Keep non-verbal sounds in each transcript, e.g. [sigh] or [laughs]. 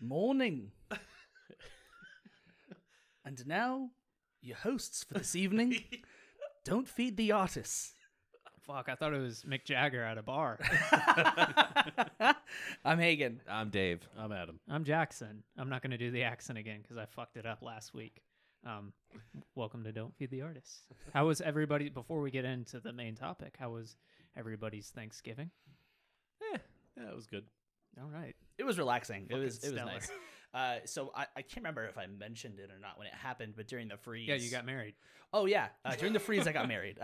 Morning. [laughs] and now, your hosts for this evening. [laughs] Don't feed the artists. Fuck, I thought it was Mick Jagger at a bar. [laughs] I'm Hagen. I'm Dave. I'm Adam. I'm Jackson. I'm not going to do the accent again because I fucked it up last week. Um, welcome to Don't Feed the Artists. How was everybody, before we get into the main topic, how was everybody's Thanksgiving? Yeah, it was good. All right. It was relaxing. It was it was stellar. nice. Uh, so I, I can't remember if I mentioned it or not when it happened, but during the freeze. Yeah, you got married. Oh yeah, uh, during the freeze I got [laughs] married.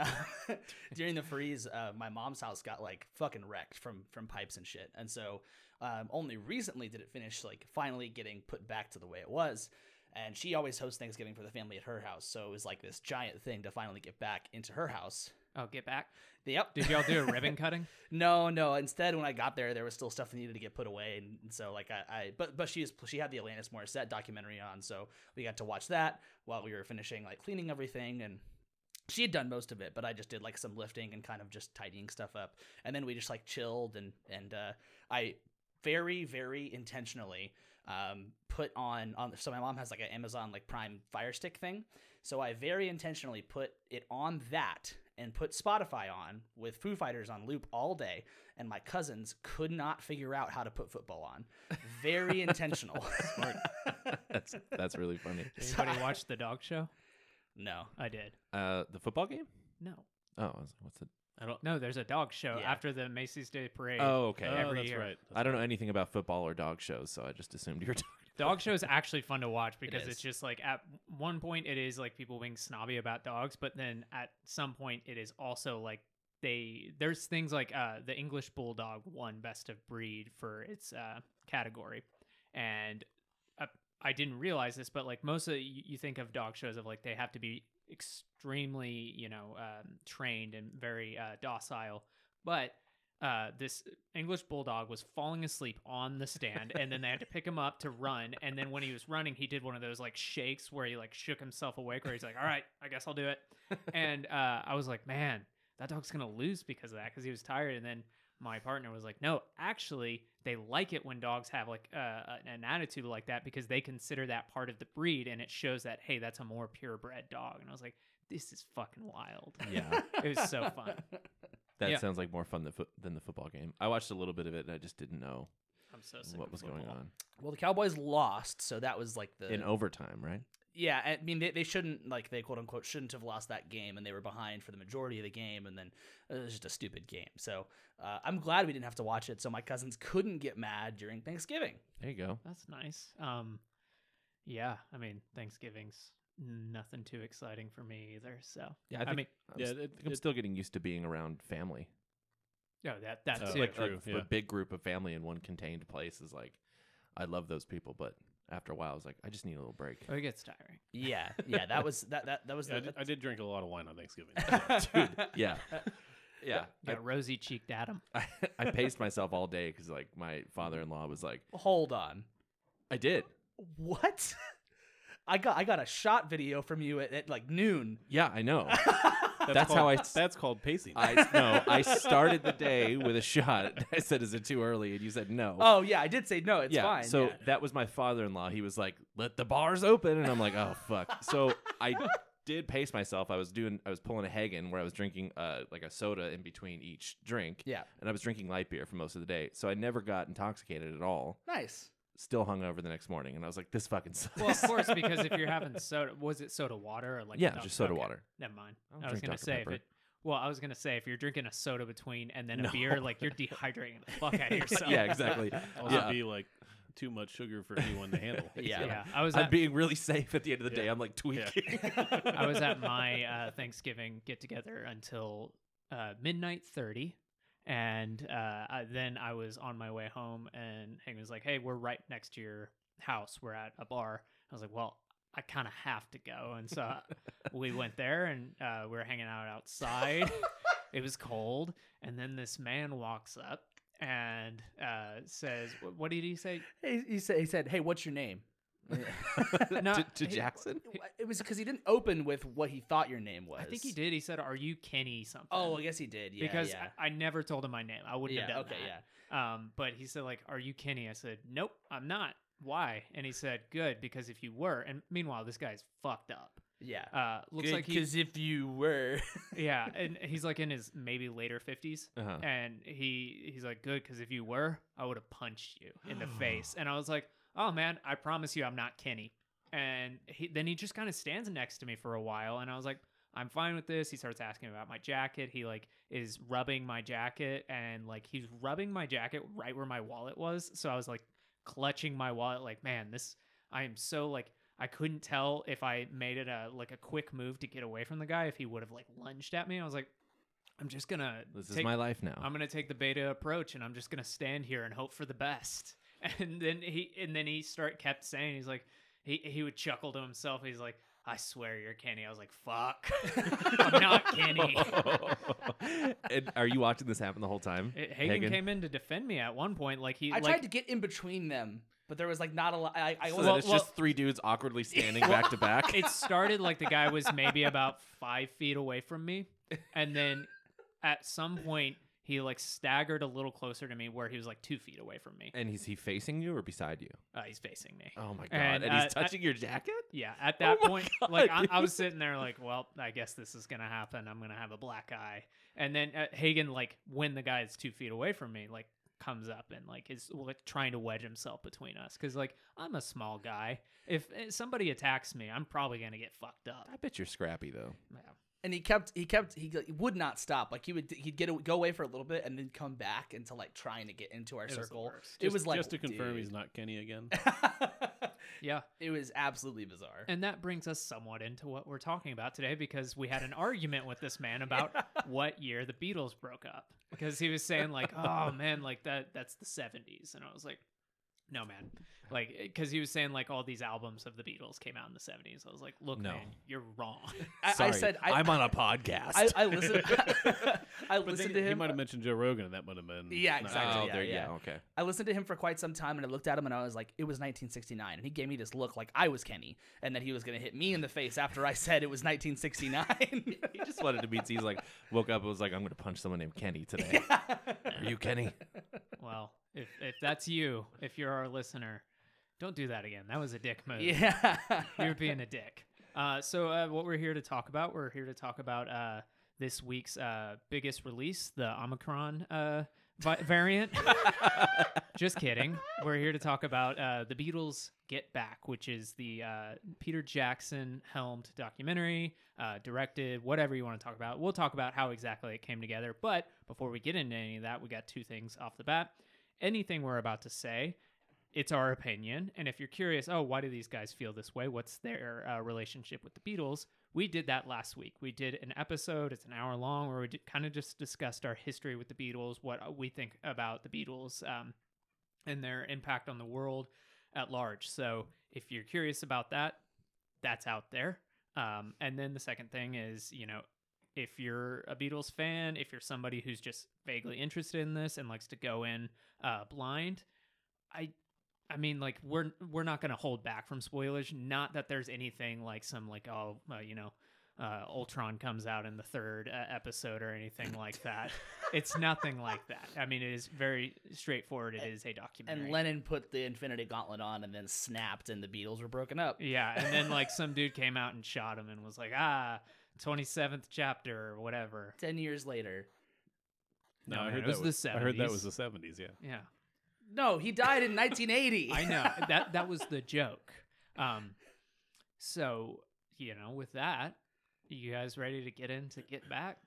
[laughs] during the freeze, uh, my mom's house got like fucking wrecked from from pipes and shit, and so um, only recently did it finish like finally getting put back to the way it was. And she always hosts Thanksgiving for the family at her house, so it was like this giant thing to finally get back into her house. Oh, get back. Yep. Did y'all do a ribbon [laughs] cutting? No, no. Instead, when I got there, there was still stuff that needed to get put away, and, and so like I, I, but but she was she had the Alanis Morissette documentary on, so we got to watch that while we were finishing like cleaning everything, and she had done most of it, but I just did like some lifting and kind of just tidying stuff up, and then we just like chilled and and uh, I very very intentionally um, put on on so my mom has like an Amazon like Prime Fire Stick thing, so I very intentionally put it on that and put Spotify on with Foo Fighters on loop all day, and my cousins could not figure out how to put football on. Very [laughs] intentional. [laughs] That's that's really funny. Did anybody watch the dog show? no. I did. Uh, the football game? No. Oh, I was like, what's it? I don't. No, there's a dog show Yeah. after the Macy's Day Parade. Oh, okay. Oh, every that's year. right. I don't know anything about football or dog shows, so I just assumed you were [laughs] talking. Dog show is actually fun to watch because is. it's just like at one point it is like people being snobby about dogs, but then at some point it is also like they there's things like uh the English bulldog won best of breed for its uh category, and uh, I didn't realize this, but like most of you, you think of dog shows of like they have to be extremely you know um, trained and very uh, docile, but uh, this English bulldog was falling asleep on the stand, and then they had to pick him up to run. And then when he was running, he did one of those like shakes where he like shook himself awake, where he's like, "All right, I guess I'll do it." And uh, I was like, "Man, that dog's gonna lose because of that," because he was tired. And then my partner was like, "No, actually, they like it when dogs have like uh, an attitude like that because they consider that part of the breed, and it shows that hey, that's a more purebred dog." And I was like, "This is fucking wild." Yeah, [laughs] It was so fun. That Yeah. sounds like more fun than, fo- than the football game. I watched a little bit of it, and I just didn't know I'm so sick what of was going on Well, the Cowboys lost, so that was like the in overtime, right? yeah. I mean, they, they shouldn't like they quote unquote shouldn't have lost that game, and they were behind for the majority of the game, and then it was just a stupid game. So uh, I'm glad we didn't have to watch it, so my cousins couldn't get mad during Thanksgiving. There you go. That's nice. Um, yeah, I mean, Thanksgiving's nothing too exciting for me either. So Yeah, I, I think, mean, I'm, Yeah, it- I think I'm it- still getting used to being around family. oh, that that's Oh, it. like true, a, yeah. a big group of family in one contained place is like, I love those people, but after a while, I was like, I just need a little break. Oh, it gets tiring. Yeah, yeah. That was that that that was Yeah, I, did, I did drink a lot of wine on Thanksgiving. [laughs] Dude, yeah, [laughs] yeah. I, Got rosy cheeked Adam. I, [laughs] I paced myself all day because like my father-in-law was like, Hold on. I did. What? I got I got a shot video from you at, at like noon. Yeah, I know. [laughs] That's, That's called, how I s- [laughs] That's called pacing. I no, I started the day with a shot. [laughs] I said, "Is it too early?" And you said no. Oh yeah, I did say no. It's yeah. fine. So yeah. that was my father-in-law. He was like, "Let the bars open," and I'm like, "Oh fuck." So I did pace myself. I was doing. I was pulling a Hagen where I was drinking uh like a soda in between each drink. Yeah. And I was drinking light beer for most of the day, so I never got intoxicated at all. nice. Still hungover the next morning, and I was like, "This fucking sucks." Well, of course, because if you're having [laughs] soda, was it soda water or like Yeah, just soda okay, water. Never mind. I I was gonna Dr. say Pepper. if it. Well, I was gonna say if you're drinking a soda between and then a [laughs] No. beer, like you're dehydrating the fuck out of [laughs] yourself. yeah, exactly. also yeah. be like too much sugar for anyone to handle. Yeah. Yeah, I was I'm being really safe at the end of the day. I'm like tweaking. I was at my uh, Thanksgiving get together until uh, midnight thirty, and uh, I, then I was on my way home, and Hank was like, "Hey, we're right next to your house. We're at a bar." I was like, "Well." I kind of have to go, and so [laughs] we went there, and uh, we were hanging out outside. [laughs] it was cold, and then this man walks up and uh, says, "What- "What did he say?" He, he said he said, "Hey, what's your name?" No, [laughs] to, to he- Jackson. It was because he didn't open with what he thought your name was. I think he did. He said, "Are you Kenny something?" Oh, I guess he did. Yeah, because yeah. I, I never told him my name. I wouldn't yeah, have done okay, that. yeah. Um, but he said like, "Are you Kenny?" I said, "Nope, I'm not." why? And he said, good, because if you were, and meanwhile, this guy's fucked up. Yeah. Uh, looks like because if you were, [laughs] yeah, and he's like in his maybe later fifties, Uh-huh. and he he's like, good, because if you were, I would have punched you in the [sighs] face. And I was like, oh man, I promise you, I'm not Kenny. And he, then he just kind of stands next to me for a while, and I was like, I'm fine with this. He starts asking about my jacket. He like is rubbing my jacket, and like he's rubbing my jacket right where my wallet was. So I was like clutching my wallet, like, man, this. I am so like I couldn't tell if I made it a like a quick move to get away from the guy if he would have like lunged at me. I was like, I'm just gonna This is my life now. I'm gonna take the beta approach and I'm just gonna stand here and hope for the best. [laughs] And then he and then he start kept saying he's like he he would chuckle to himself. He's like, I swear you're Kenny. I was like, fuck, [laughs] I'm not Kenny. [laughs] and are you watching this happen the whole time? It- Hagen, came in to defend me at one point. Like he I like tried to get in between them, but there was like not a lot. I, I So was Well- it's well- just three dudes awkwardly standing back to back. it started like the guy was maybe about five feet away from me, and then at some point he like staggered a little closer to me where he was like two feet away from me. And is he facing you or beside you? Uh, he's facing me. Oh my god! And, And, uh, he's touching your jacket. Yeah, at that my point, God, like I, I was sitting there, like, well, I guess this is gonna happen. I'm gonna have a black eye, and then uh, Hagen, like, when the guy is two feet away from me, like, comes up and like is like trying to wedge himself between us because like I'm a small guy. If, if somebody attacks me, I'm probably gonna get fucked up. I bet you're scrappy though. Yeah. And he kept he kept he like, would not stop. Like he would he'd get a, go away for a little bit and then come back into like trying to get into our It was the circle. worst. It was like just to confirm he's not Kenny again. [laughs] Yeah. it was absolutely bizarre. And that brings us somewhat into what we're talking about today because we had an argument with this man about [laughs] what year the Beatles broke up. Because he was saying like, [laughs] "Oh man, like that that's the 70s." And I was like, "No, man." Like eh, cuz he was saying like all these albums of the Beatles came out in the 70s. I was like, "Look, No. man, you're wrong." I, I said I, I'm on a [laughs] podcast. I, [laughs] [laughs] I listened. I listened they- to him he might have mentioned Joe Rogan, and that might have been Yeah, exactly. oh, yeah, there, yeah. okay. I listened to him for quite some time, and I looked at him, and I was like, "It was 1969," and he gave me this look like I was Kenny, and that he was gonna hit me in the face after I said it was 1969. He just wanted to meet. He's like, woke up and was like, I'm gonna punch someone named Kenny today. Are you Kenny? well, if if that's you, if you're our listener, don't do that again. That was a dick move. yeah. [laughs] You're being a dick. Uh, so uh, what we're here to talk about, we're here to talk about uh, this week's uh, biggest release, the Omicron uh, vi- [laughs] variant. Just kidding. We're here to talk about uh, the Beatles Get Back, which is the uh, Peter Jackson helmed documentary, uh, directed, whatever you want to talk about. We'll talk about how exactly it came together. But before we get into any of that, we got two things off the bat. Anything we're about to say it's our opinion. And if you're curious, oh, why do these guys feel this way? What's their uh, relationship with the Beatles? We did that last week. We did an episode, it's an hour long, where we kind of just discussed our history with the Beatles, what uh, we think about the Beatles um, and their impact on the world at large. So if you're curious about that, that's out there. Um, and then the second thing is, you know, if you're a Beatles fan, if you're somebody who's just vaguely interested in this and likes to go in uh, blind, I I mean, like we're we're not going to hold back from spoilers. Not that there's anything like some like oh uh, you know, uh, Ultron comes out in the third uh, episode or anything like that. [laughs] it's nothing like that. I mean, it is very straightforward. It is a documentary. And Lennon put the Infinity Gauntlet on, and then snapped, and the Beatles were broken up. yeah, and then like [laughs] some dude came out and shot him and was like ah. 27th chapter or whatever. Ten years later, No, No, I man, heard it that was the I heard that was 70s. the seventies. Yeah. Yeah. no, he died in 1980. [laughs] I know that that was the joke. Um, so you know, with that, you guys ready to get into get back?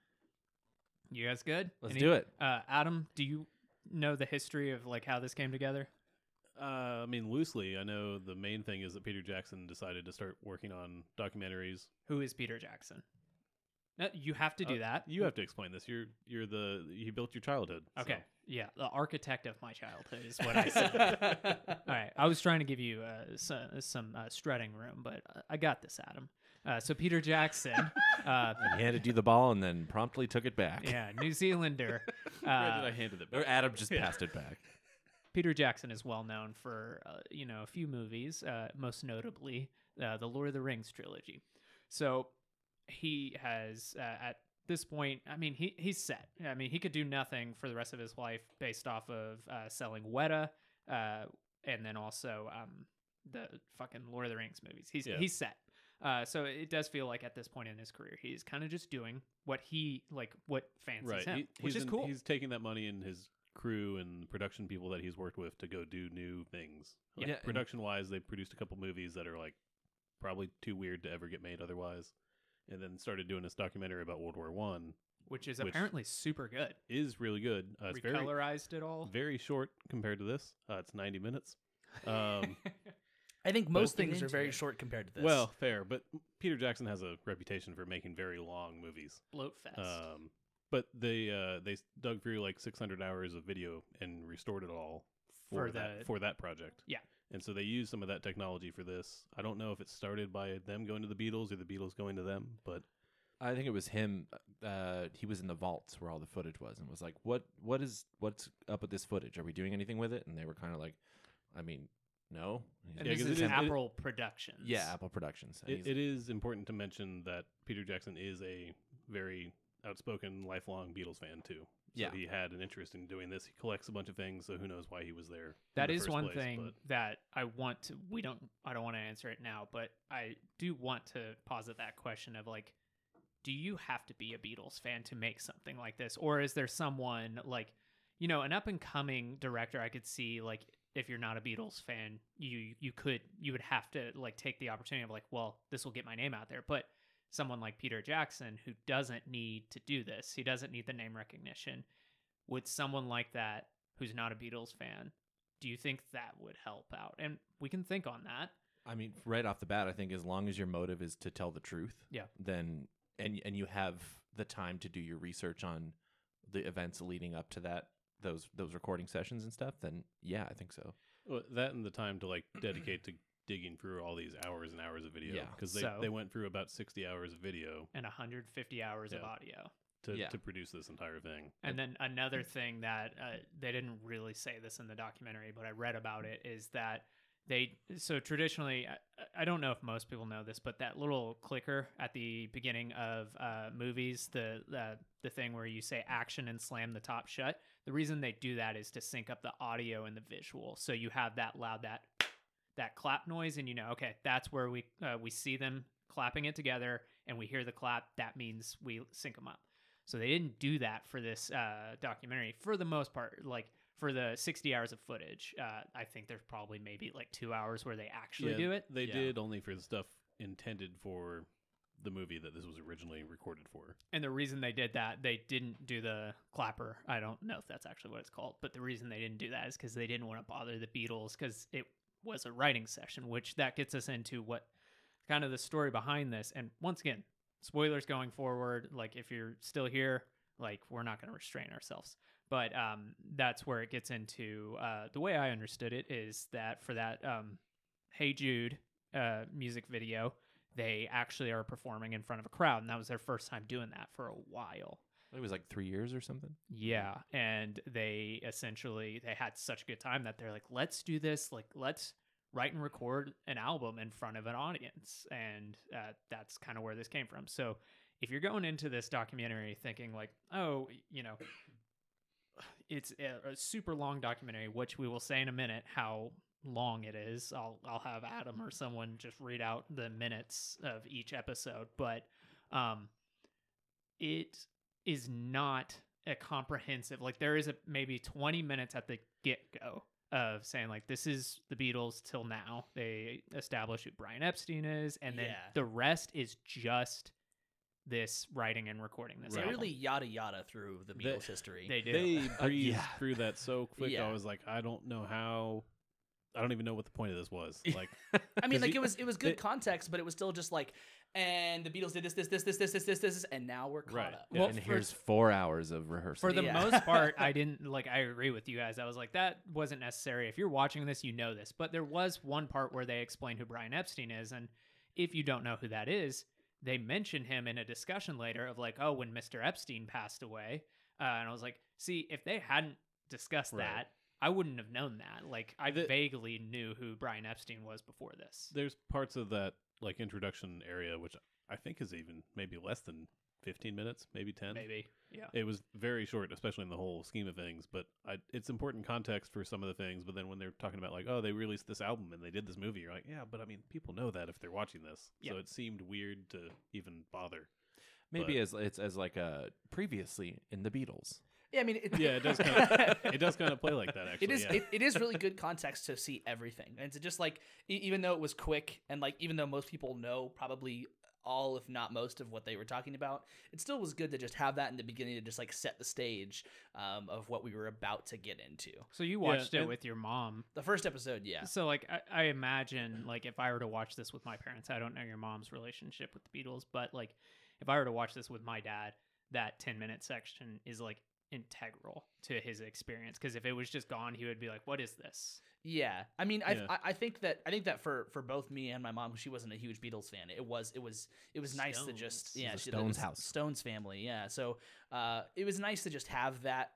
You guys good? Let's Any- do it. Uh, Adam, do you know the history of like how this came together? Uh, I mean, loosely, I know the main thing is that Peter Jackson decided to start working on documentaries. Who is Peter Jackson? No, you have to do Uh, that. You have to explain this. You're you're the you built your childhood. so- Okay. Yeah, the architect of my childhood is what I [laughs] said. All right, I was trying to give you uh, some, some uh, strutting room, but uh, I got this, Adam. Uh, so Peter Jackson, uh, [laughs] He handed you the ball and then promptly took it back. yeah, New Zealander. Or [laughs] Uh, did I handed it Or back? Adam just Yeah. passed it back. Peter Jackson is well known for uh, you know a few movies, uh, most notably uh, the Lord of the Rings trilogy. So he has uh, at this point, I mean, he he's set. I mean, he could do nothing for the rest of his life based off of uh, selling Weta. Uh, and then also um, the fucking Lord of the Rings movies. He's Yeah. he's set. Uh, so it does feel like at this point in his career, he's kind of just doing what he like, what fancies right. him, He- which he's is in- cool. He's taking that money and his crew and production people that he's worked with to go do new things. Like Yeah, production wise, they produced a couple movies that are like probably too weird to ever get made otherwise, and then started doing this documentary about World War One. which is which- apparently super good. Is really good. Uh, it's very Recolorized it all. very short compared to this. Uh, it's ninety minutes. Um, [laughs] I think most things are very it. short compared to this. well, fair, but Peter Jackson has a reputation for making very long movies. Bloat fest. Um, but they uh, they dug through like 600 hours of video and restored it all for, For that the- for that project. Yeah. And so they used some of that technology for this. I don't know if it started by them going to the Beatles or the Beatles going to them, but I think it was him. Uh, he was in the vaults where all the footage was, and was like, "What? What is? What's up with this footage? Are we doing anything with it?" And they were kind of like, "I mean, no." And he's Yeah, this 'cause is it is- it- Apple Productions. yeah, Apple Productions. It, it is important to mention that Peter Jackson is a very outspoken, lifelong Beatles fan too. So Yeah. he had an interest in doing this. He collects a bunch of things, so who knows why he was there. That the is one place, thing but- that I want to. We don't. I don't want to answer it now, but I do want to posit that question of like, do you have to be a Beatles fan to make something like this, or is there someone like, you know, an up and coming director? I could see like if you're not a Beatles fan, you you could you would have to like take the opportunity of like, well, this will get my name out there, but someone like Peter Jackson who doesn't need to do this, he doesn't need the name recognition. Would someone like that who's not a Beatles fan do you think that would help out? And we can think on that. I mean, right off the bat, I think as long as your motive is to tell the truth, Yeah. then and and you have the time to do your research on the events leading up to that those those recording sessions and stuff, then yeah, I think so. Well, that and the time to like [clears throat] dedicate to digging through all these hours and hours of video. Yeah. because they, So- they went through about 60 hours of video And 150 hours of Yeah. audio. to, Yeah. to produce this entire thing. And then another [clears throat] thing that uh, they didn't really say this in the documentary, but I read about it is that they so traditionally I, I don't know if most people know this, but that little clicker at the beginning of uh, movies, the the the thing where you say action and slam the top shut. The reason they do that is to sync up the audio and the visual, so you have that loud that that clap noise, and you know, okay, that's where we uh, we see them clapping it together, and we hear the clap. That means we sync them up. So they didn't do that for this uh, documentary for the most part. Like for the 60 hours of footage, uh, I think there's probably maybe like two hours where they actually Yeah, do it. They Yeah. did only for the stuff intended for the movie that this was originally recorded for. And the reason they did that, they didn't do the clapper. I don't know if that's actually what it's called, but the reason they didn't do that is because they didn't want to bother the Beatles because it was a writing session, which that gets us into what kind of the story behind this. And once again, spoilers going forward. Like if you're still here, like we're not going to restrain ourselves. But um, that's where it gets into uh, the way I understood it is that for that um, Hey Jude uh, music video, they actually are performing in front of a crowd, and that was their first time doing that for a while. It was like three years or something. Yeah, and they essentially they had such a good time that they're like, let's do this. Like, let's write and record an album in front of an audience, and uh, that's kind of where this came from. So, if you're going into this documentary thinking like, oh, you know, it's a, a super long documentary, which we will say in a minute how long it is. I'll I'll have Adam or someone just read out the minutes of each episode, but um, it is not a comprehensive like there is a maybe 20 minutes at the get-go of saying like this is the Beatles till now. They establish who Brian Epstein is, and then Yeah. the rest is just this writing and recording this. They Right. album. really yada yada through the They- Beatles history. they do. They Uh, breezed yeah. through that so [laughs] quick. Yeah. I was like, I don't know how. I don't even know what the point of this was. [laughs] Like, I mean, like he- it was it was good they- context, but it was still just like, and the Beatles did this, this, this, this, this, this, this, this, and now we're caught Right. up. Yeah. Well, and for- here's four hours of rehearsal. For the Yeah. most part, I [laughs] didn't like. I agree with you guys. I was like, that wasn't necessary. If you're watching this, you know this. But there was one part where they explain who Brian Epstein is, and if you don't know who that is, they mention him in a discussion later of like, oh, when Mr. Epstein passed away, uh, and I was like, see, if they hadn't discussed Right. that, I wouldn't have known that. Like, I The- vaguely knew who Brian Epstein was before this. there's parts of that like introduction area, which I think is even maybe less than 15 minutes, maybe 10. Maybe. Yeah. It was very short, especially in the whole scheme of things. But I, it's important context for some of the things. But then when they're talking about like, oh, they released this album and they did this movie, you're like, yeah, but I mean, people know that if they're watching this. Yeah. So it seemed weird to even bother. Maybe But- as it's as like a previously in the Beatles. Yeah, I mean, it, Yeah, it does kind of [laughs] it does kind of play like that. Actually, it is yeah. it, it is really [laughs] good context to see everything and to just like e- even though it was quick and like even though most people know probably all if not most of what they were talking about it still was good to just have that in the beginning to just like set the stage um, of what we were about to get into So you Yeah, watched it with your mom. the first episode yeah So like I, I imagine like if I were to watch this with my parents, I don't know your mom's relationship with the Beatles, but like if I were to watch this with my dad, that 10 minute section is like integral to his experience because if it was just gone, he would be like, "What is this?" Yeah, I mean, I, Yeah. I I think that I think that for for both me and my mom, she wasn't a huge Beatles fan. It was it was it was nice to just yeah, she- Stones house. Stones family, yeah. So uh, it was nice to just have that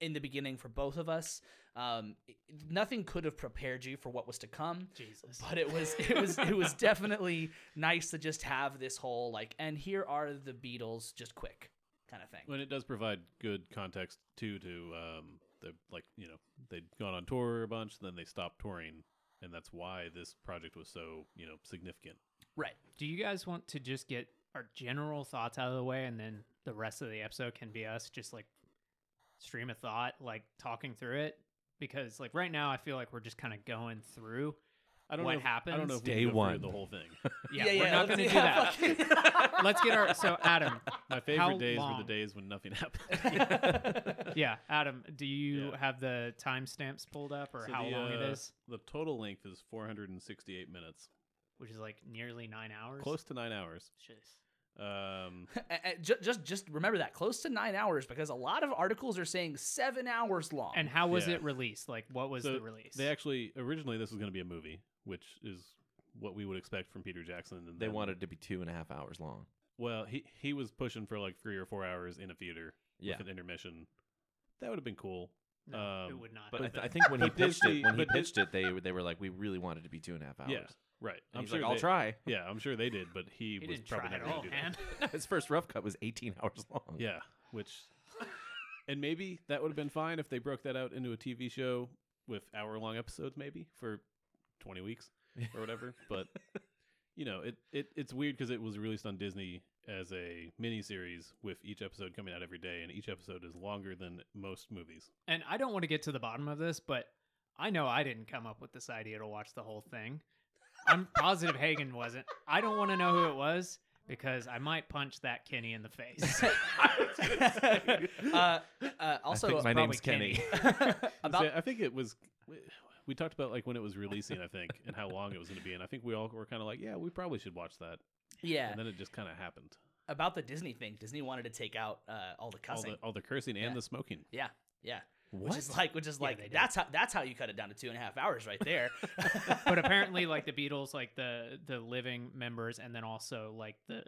in the beginning for both of us. Um, it- nothing could have prepared you for what was to come, Jesus. but it was it was it was definitely nice to just have this whole like, and here are the Beatles, just quick kind of thing. When it does provide good context too to um the like you know they'd gone on tour a bunch, then they stopped touring, and that's why this project was so you know significant. Right. Do you guys want to just get our general thoughts out of the way and then the rest of the episode can be us just like stream of thought, like talking through it? Because like right now I feel like we're just kind of going through I don't know What know. If, I don't know happens? if we Day can go through one. the whole thing. [laughs] Yeah, Yeah, we're yeah, not going to do that. fuck- [laughs] [laughs] Let's get our so Adam. My favorite days were the days when nothing happened. Yeah, Adam, do you Yeah. have the timestamps pulled up or So how the, long it uh, is? The total length is 468 minutes, Which is like nearly 9 hours. close to nine hours. Jeez. Um, just, just just remember that close to nine hours because a lot of articles are saying seven hours long. And how was Yeah. it released? Like what was so the release? They actually originally this was going to be a movie, which is what we would expect from Peter Jackson. And They then- wanted to be two and a half hours long. Well, he he was pushing for like three or four hours in a theater Yeah. with an intermission. That would have been cool. no, it um, would not. But I, th- I think when he pitched it, when he pitched it, they they were like, we really wanted to be two and a half hours. Yeah, right. And I'm sure like, I'll they- try. [laughs] Yeah, I'm sure they did, but he, he was didn't probably try never at going all, to do man. that. [laughs] [laughs] His first rough cut was 18 hours long. Yeah, which, and maybe that would have been fine if they broke that out into a TV show with hour long episodes, maybe for 20 weeks or whatever. [laughs] but you know, it, it it's weird because it was released on Disney as a mini series with each episode coming out every day, and each episode is longer than most movies. and I don't want to get to the bottom of this, but I know I didn't come up with this idea to watch the whole thing. I'm [laughs] positive Hagen wasn't. I don't want to know who it was because I might punch that Kenny in the face. [laughs] uh, uh, also, think my probably name's Kenny. about See, I think it was. We talked about like when it was releasing, I think, and how long it was going to be, and I think we all were kind of like, yeah, we probably should watch that. yeah And then it just kind of happened. about the Disney thing. Disney wanted to take out uh, all the All cussing. the all the cursing and Yeah. the smoking. yeah, yeah. What? Which is like, which is Yeah, like, they that's how that's how you cut it down to two and a half hours right there. [laughs] but apparently, like the [laughs] Beatles, like the the living members, and then also like the,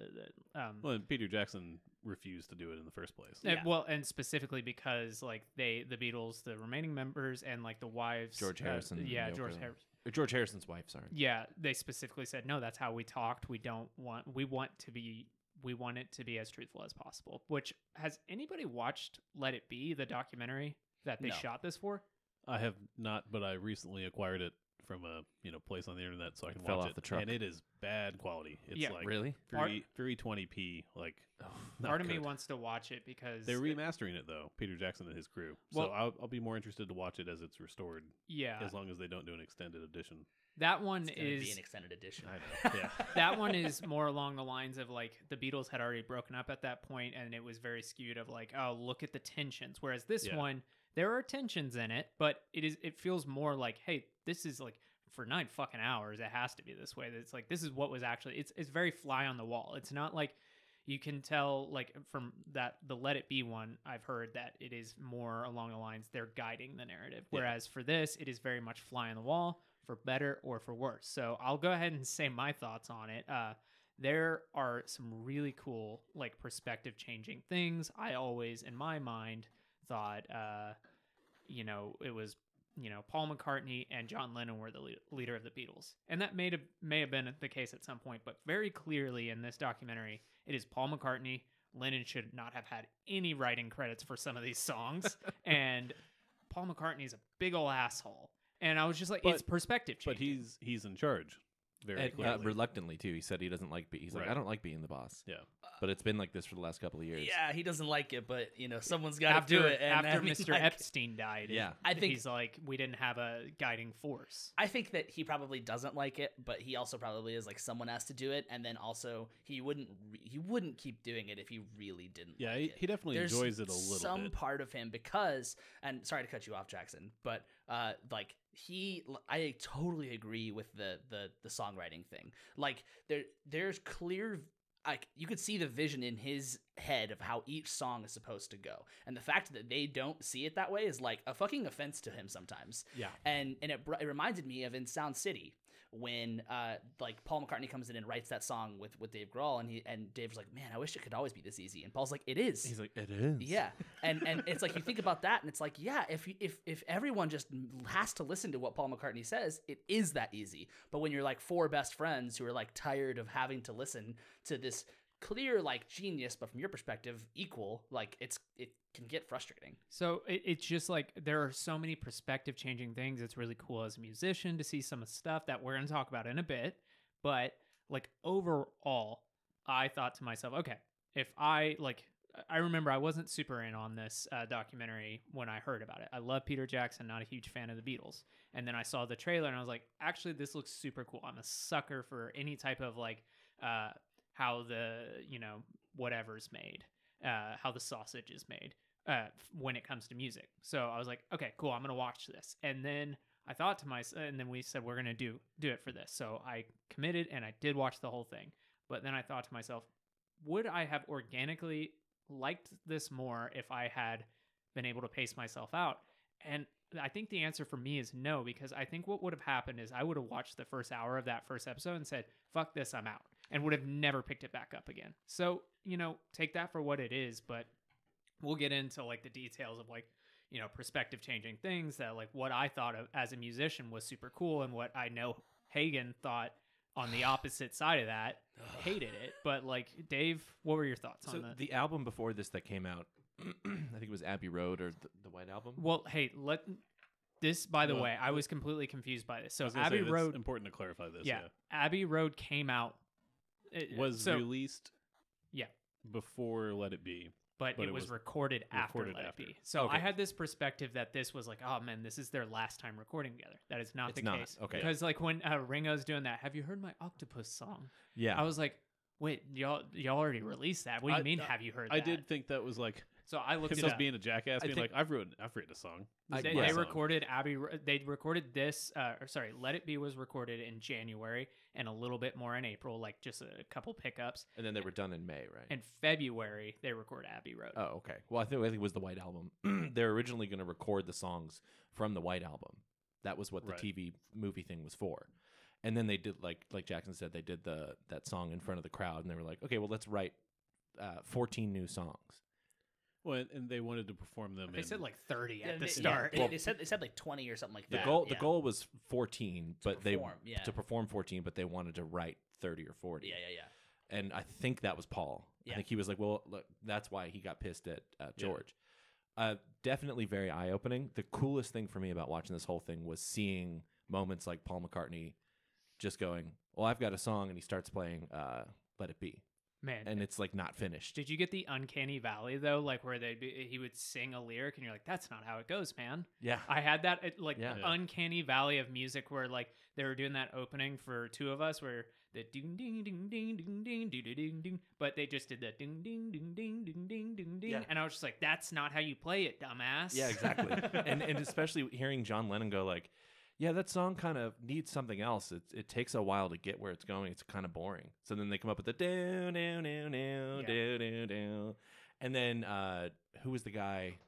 the um, Well, and Peter Jackson refused to do it in the first place. Uh, Yeah. well, and specifically because like they, the Beatles, the remaining members, and like the wives, George uh, Harrison and yeah, George Ono. Harrison. George Harrison's wife, sorry. Yeah, they specifically said no. That's how we talked. We don't want. We want to be. We want it to be as truthful as possible. Which has anybody watched Let It Be, the documentary that they No. shot this for? I have not, but I recently acquired it from a you know place on the internet so I can fell watch off it. the truck. and it is bad quality. It's Yeah, like really? Three three twenty p. Like [sighs] not Part of me good. wants to watch it because They're remastering it though, Peter Jackson and his crew. Well- so I'll, I'll be more interested to watch it as it's restored, yeah, as long as they don't do an extended edition. that one It's gonna is be an extended edition. I know. [laughs] Yeah. that one is more along the lines of like the Beatles had already broken up at that point, and it was very skewed of like, oh, look at the tensions. Whereas this Yeah. one, there are tensions in it, but it is it feels more like, hey, this is like for nine fucking hours, it has to be this way. It's like this is what was actually. It's it's very fly on the wall. It's not like you can tell like from that the Let It Be one. I've heard that it is more along the lines they're guiding the narrative, Yeah. whereas for this, it is very much fly on the wall for better or for worse. So I'll go ahead and say my thoughts on it. Uh, there are some really cool, like perspective changing things. I always, in my mind, thought, uh, you know, it was you know Paul McCartney and John Lennon were the lead- leader of the Beatles, and that may have may have been the case at some point, but very clearly in this documentary, it is Paul McCartney. Lennon should not have had any writing credits for some of these songs, [laughs] and Paul McCartney's a big ol' asshole. And I was just like, But- it's perspective But he's he's in charge, very And, uh, clearly. reluctantly too. He said he doesn't like. Be- he's like, Right. I don't like being the boss. yeah, But it's been like this for the last couple of years. Yeah, he doesn't like it, but you know, someone's got to after do it. And, after I mean, Mr. like, Epstein died. Yeah. I think- he's like, we didn't have a guiding force. I think that he probably doesn't like it, but he also probably is like someone has to do it, and then also he wouldn't re- he wouldn't keep doing it if he really didn't. yeah, like he, it. he definitely There's enjoys it a little some bit. part of him because, and sorry to cut you off, Jackson, but uh, like he, I totally agree with the the the songwriting thing. Like there, there's clear. Like you could see the vision in his head of how each song is supposed to go, and the fact that they don't see it that way is like a fucking offense to him sometimes Yeah. and and it, it reminded me of in Sound City when uh like Paul McCartney comes in and writes that song with with Dave Grohl and he and Dave's like man I wish it could always be this easy. And Paul's like it is. He's like, it is. yeah. And and it's like you think about that and it's like yeah if if if everyone just has to listen to what Paul McCartney says it is that easy. But when you're like four best friends who are like tired of having to listen to this clear like genius but from your perspective equal like it's it can get frustrating So it, it's just like there are so many perspective changing things. It's really cool as a musician to see some of stuff that we're going to talk about in a bit. But like overall, I thought to myself, okay, if I like, I remember I wasn't super in on this uh, documentary when I heard about it. I love Peter Jackson, not a huge fan of the Beatles. And then I saw the trailer and I was like, actually, this looks super cool. I'm a sucker for any type of like uh, how the, you know, whatever's made, uh, how the sausage is made uh, when it comes to music. So I was like, okay, cool, I'm gonna watch this. And then I thought to myself, and then we said we're gonna do do it for this. So I committed and I did watch the whole thing. But then I thought to myself, would I have organically liked this more if I had been able to pace myself out? And I think the answer for me is no, because I think what would have happened is I would have watched the first hour of that first episode and said, fuck this, I'm out, and would have never picked it back up again. So, you know, take that for what it is, but we'll get into like the details of like, you know, perspective changing things that like what I thought of as a musician was super cool and what I know Hagen thought on the opposite side of that [sighs] hated it. But like, Dave, what were your thoughts So on that? the album before this that came out, [clears throat] I think it was Abbey Road or the, the White Album. Well, hey, let this. By the Well, way, I was completely confused by this. I So was Abbey say, that's Road, important to clarify this. yeah, Yeah, Abbey Road came out. It- was so, released. Yeah. before Let It Be. but, but it, it was, was recorded after recorded Let after. It Be. So I had this perspective that this was like, oh man, this is their last time recording together. That is not It's the not. case. Okay. Because like when uh, Ringo's doing that, have you heard my Octopus song? yeah. I was like, wait, y'all y'all already released that. What do you I- mean? I- have you heard? That? I that? did think that was like So I looked him it up. being a jackass, I being think- like, "I've written, I've written a song." This they, is my they song." recorded Abbey. They recorded this. Uh, or sorry, Let It Be was recorded in January and a little bit more in April, like just a couple pickups. and then they were done in May, right? In February, they record Abbey Road. oh, okay. Well, I think I think it was the White Album. [clears throat] They're originally going to record the songs from the White Album. That was what the Right. TV movie thing was for. And then they did like like Jackson said, they did the that song in front of the crowd, and they were like, okay, well, let's write uh, 14 new songs. Well, and- and they wanted to perform them. they in, said like thirty at the start. yeah, Well- they, said they said like 20 or something like The that goal the goal was 14, but perform, they yeah. to perform 14, but they wanted to write 30 or 40. yeah yeah yeah and I think that was Paul. Yeah. I think he was like, well, look, that's why he got pissed at uh, George. Uh, definitely very eye opening. The coolest thing for me about watching this whole thing was seeing moments like Paul McCartney just going, well, I've got a song, and he starts playing uh, "Let It Be," Man, and it's like not finished. did you get the uncanny valley though? Like where they would he would sing a lyric and you're like, that's not how it goes, man. Yeah, I had that it, like Yeah. Yeah. uncanny valley of music where like they were doing that opening for two of us where the ding ding ding ding ding ding ding ding ding ding, but they just did the ding ding ding ding ding ding ding ding, Yeah. and I was just like, that's not how you play it, dumbass. yeah, exactly. and and especially hearing John Lennon go like, "Yeah, that song kind of needs something else. It it takes a while to get where it's going. It's kind of boring." So then they come up with the do do do do Yeah. do do do, and then uh, who was the guy?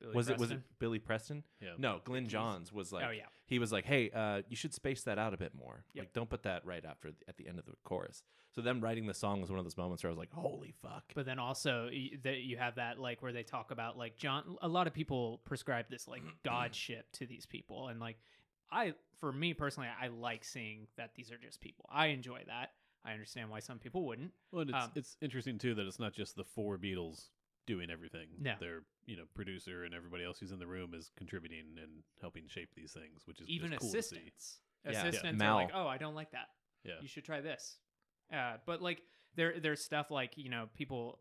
Billy was it was it Billy Preston? Yeah. No, Glyn Johns was like oh yeah. he was like, "Hey, uh, you should space that out a bit more. Yep. Like, don't put that right after the, at the end of the chorus." So them writing the song was one of those moments where I was like, "Holy fuck!" But then also y- that you have that like where they talk about like John. A lot of people prescribe this like [clears throat] godship to these people, and like I, for me personally, I like seeing that these are just people. I enjoy that. I understand why some people wouldn't. Well, and it's Um, it's interesting too that it's not just the four Beatles doing everything. No. Their you know producer and everybody else who's in the room is contributing and helping shape these things, which is Even just cool to see. assistants, Yeah. Yeah. assistants are like, oh, I don't like that. Yeah. You should try this. Uh, but like there, there's stuff like you know people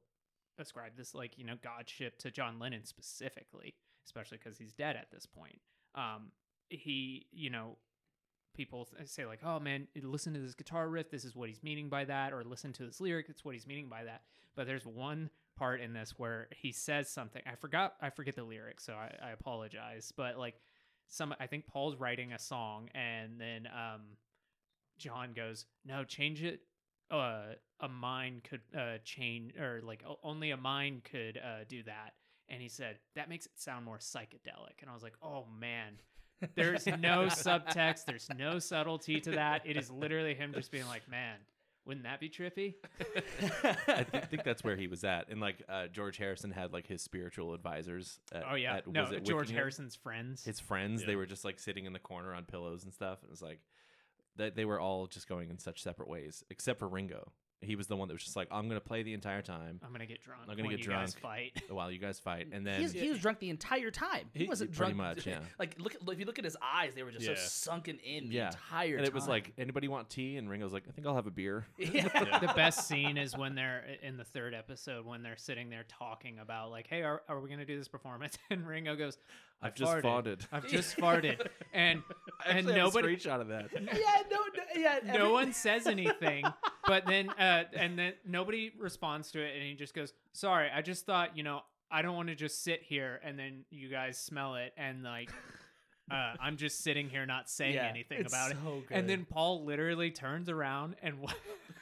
ascribe this like you know godship to John Lennon specifically, especially because he's dead at this point. Um, he, you know, people say like, "Oh man, listen to this guitar riff. This is what he's meaning by that," or "Listen to this lyric. It's what he's meaning by that." But there's one part in this where he says something. I forgot. I forget the lyrics, so I, I apologize. But like, some I think Paul's writing a song, and then um, John goes, "No, change it." Uh, a mind could uh change, or like only a mind could uh do that. And he said that makes it sound more psychedelic. And I was like, "Oh man." There's [laughs] no subtext. There's no subtlety to that. It is literally him just being like, "Man, wouldn't that be trippy?" I th- [laughs] think that's where he was at. And like uh, George Harrison had like his spiritual advisors. At, Oh yeah, at, no, was it George Wickingham? Harrison's friends. his friends. Yeah. They were just like sitting in the corner on pillows and stuff. And It was like that they were all just going in such separate ways, except for Ringo. He was the one that was just like, "I'm gonna play the entire time I'm gonna get drunk. I'm gonna get you guys drunk. fight. [laughs] while you guys fight." And then He's, he was drunk the entire time. He, He- wasn't pretty drunk much, yeah. [laughs] Like look, if you look at his eyes, they were just so Yeah. sunken in the Yeah. entire and it was time. like, "Anybody want tea?" And Ringo's like, "I think I'll have a beer." [laughs] yeah. Yeah. the best scene is when they're in the third episode when they're sitting there talking about like, "Hey, are, are we gonna do this performance?" And Ringo goes, "I I've just farted. farted. [laughs] I've just farted," and [laughs] I and actually have a nobody, screenshot of that. [laughs] yeah, no, no, yeah. no one says anything. But then, uh, and then nobody responds to it, and he just goes, "Sorry, I just thought, you know, I don't want to just sit here and then you guys smell it, and like, uh, I'm just sitting here not saying Yeah, anything it's about it." so And then Paul literally turns around and wa-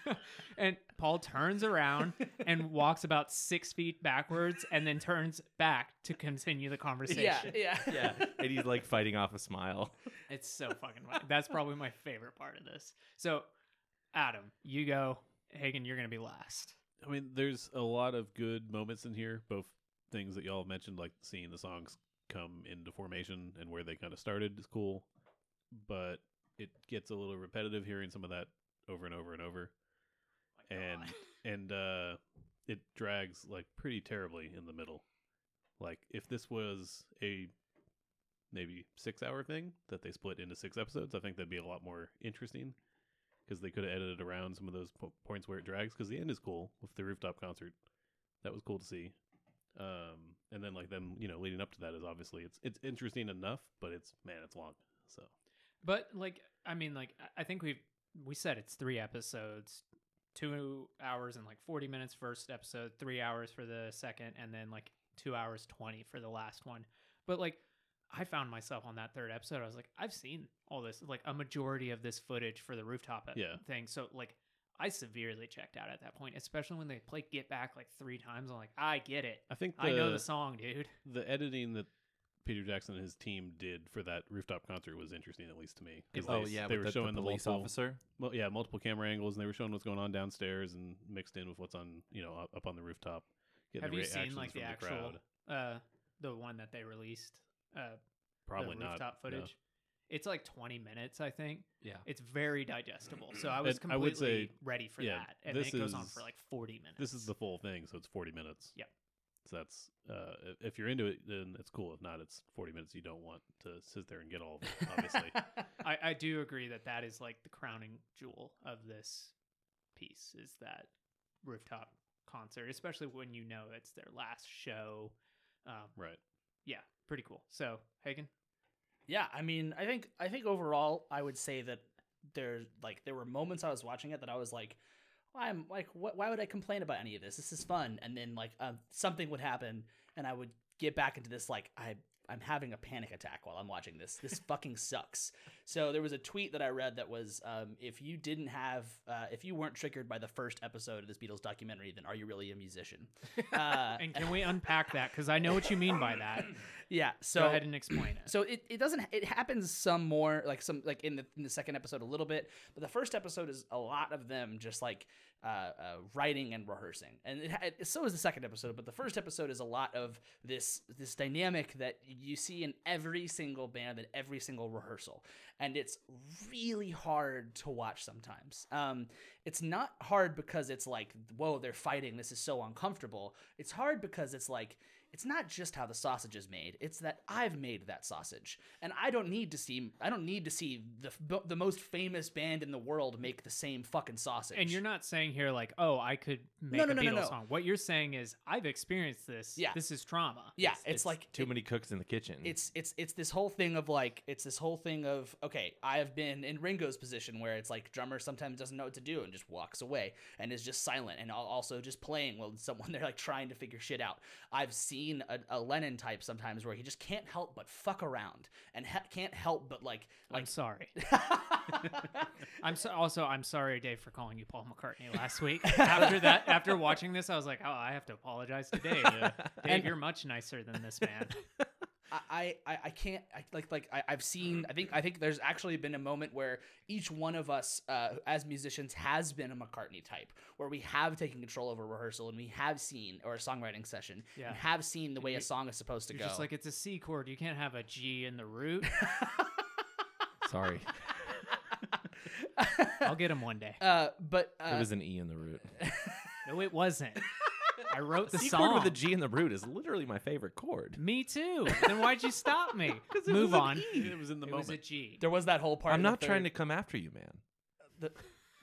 [laughs] and Paul turns around and [laughs] walks about six feet backwards, and then turns back to continue the conversation. yeah, yeah, [laughs] yeah, and he's like fighting off a smile. It's so fucking funny. That's probably my favorite part of this. So, Adam, you go. Hagen, you're gonna be last. I mean, there's a lot of good moments in here, both things that y'all mentioned, like seeing the songs come into formation and where they kind of started is cool, but it gets a little repetitive hearing some of that over and over and over, and and uh, it drags like pretty terribly in the middle. Like if this was a maybe six hour thing that they split into six episodes, I think that'd be a lot more interesting because they could have edited around some of those po- points where it drags. Because the end is cool with the rooftop concert, that was cool to see. Um, and then like them, you know, leading up to that is obviously it's it's interesting enough, but it's man, it's long. So But like, I mean, like, I- think we've we said it's three episodes, two hours and like forty minutes first episode, three hours for the second, and then like two hours twenty for the last one. But like, I found myself on that third episode. I was like, I've seen all this, like a majority of this footage for the rooftop Yeah. thing. So like, I severely checked out at that point, especially when they play Get Back like three times. I'm like, I get it. I think the, I know the song, dude. the editing that Peter Jackson and his team did for that rooftop concert was interesting, at least to me. 'cause Oh they, yeah, they were the, showing the the, police multiple, officer. Well, yeah, multiple camera angles, and they were showing what's going on downstairs and mixed in with what's on, you know, up, up on the rooftop. getting Have the you seen reactions like the from actual, crowd. uh, the one that they released? Uh, Probably the not. rooftop no. It's like 20 minutes, I think. Yeah. It's very digestible. So I was And I would completely say, ready for yeah, that. And then this it goes on is- for like 40 minutes. This is the full thing, so it's 40 minutes. Yep. So that's uh, i- if you're into it, then it's cool. If not, it's 40 minutes. You don't want to sit there and get all of it, obviously. [laughs] I, I do agree that that is like the crowning jewel of this piece is that rooftop concert, especially when you know it's their last show. Um, right. yeah, pretty cool. So, Hagen? Yeah, I mean, I think I think overall, I would say that there like there were moments I was watching it that I was like, I'm like, what? Why would I complain about any of this? This is fun. And then like um, something would happen, and I would get back into this like I I'm having a panic attack while I'm watching this. This [laughs] fucking sucks. So there was a tweet that I read that was, um, if you didn't have, uh, if you weren't triggered by the first episode of this Beatles documentary, then are you really a musician? [laughs] Uh, And can we unpack that? Because I know what you mean by that. [laughs] yeah. So Go ahead and explain it. [clears throat] so it, it doesn't it happens some more like some like in the in the second episode a little bit but the first episode is a lot of them just like uh, uh, writing and rehearsing and it, it, so is the second episode but the first episode is a lot of this this dynamic that you see in every single band and every single rehearsal and it's really hard to watch sometimes um, it's not hard because it's like whoa they're fighting this is so uncomfortable it's hard because it's like it's not just how the sausage is made it's that i've made that sausage and i don't need to see i don't need to see the, the most famous band in the world make the same fucking sausage And you're not saying here like, oh, I could make no, a no, Beatles no. song. What you're saying is, I've experienced this. Yeah. This is trauma. yeah it's, like too it- many cooks in the kitchen. it's it's it's this whole thing of like it's this whole thing of okay i have been in ringo's position where it's like drummer sometimes doesn't know what to do and just walks away and is just silent and also just playing while someone [laughs] they're like trying to figure shit out i've seen a, a lennon type sometimes where he just can't help but fuck around and ha- can't help but like I'm sorry. [laughs] [laughs] I'm so, also I'm sorry, Dave, for calling you Paul McCartney last week. After that, after watching this, I was like, oh, I have to apologize to Dave. [laughs] Dave, And- you're much nicer than this man. I, I, I can't I, like like I, I've seen I think I think there's actually been a moment where each one of us uh, as musicians has been a McCartney type where we have taken control over rehearsal and we have seen or a songwriting session Yeah. and have seen the way a You're- song is supposed to You're go. just like it's a C chord. You can't have a G in the root. [laughs] Sorry, I'll get him one day. uh, but uh, it was an E in the root. No, it wasn't. [laughs] I wrote the [laughs] C song. chord with a G in the root is literally my favorite chord. Me too. Then why'd you stop me? [laughs] it Move was an on. E. It was in the It was a moment. G. there was that whole part. I'm in the not trying to come after you, man. the,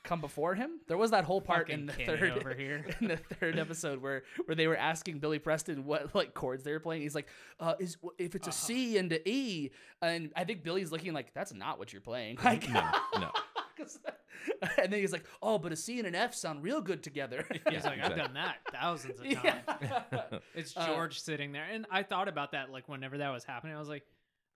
come before him. There was that whole part in the Fucking Kenny third over here. [laughs] in the third episode where where they were asking Billy Preston what like chords they were playing. He's like, uh, "Is if it's a C and a E?" And I think Billy's looking like, "That's not what you're playing." Like, No, no. 'Cause- [laughs] and then he's like, "Oh, but a C and an F sound real good together." [laughs] [laughs] He's like, I've done that thousands of times. yeah. It's Uh, George sitting there. And I thought about that like whenever that was happening. I was like,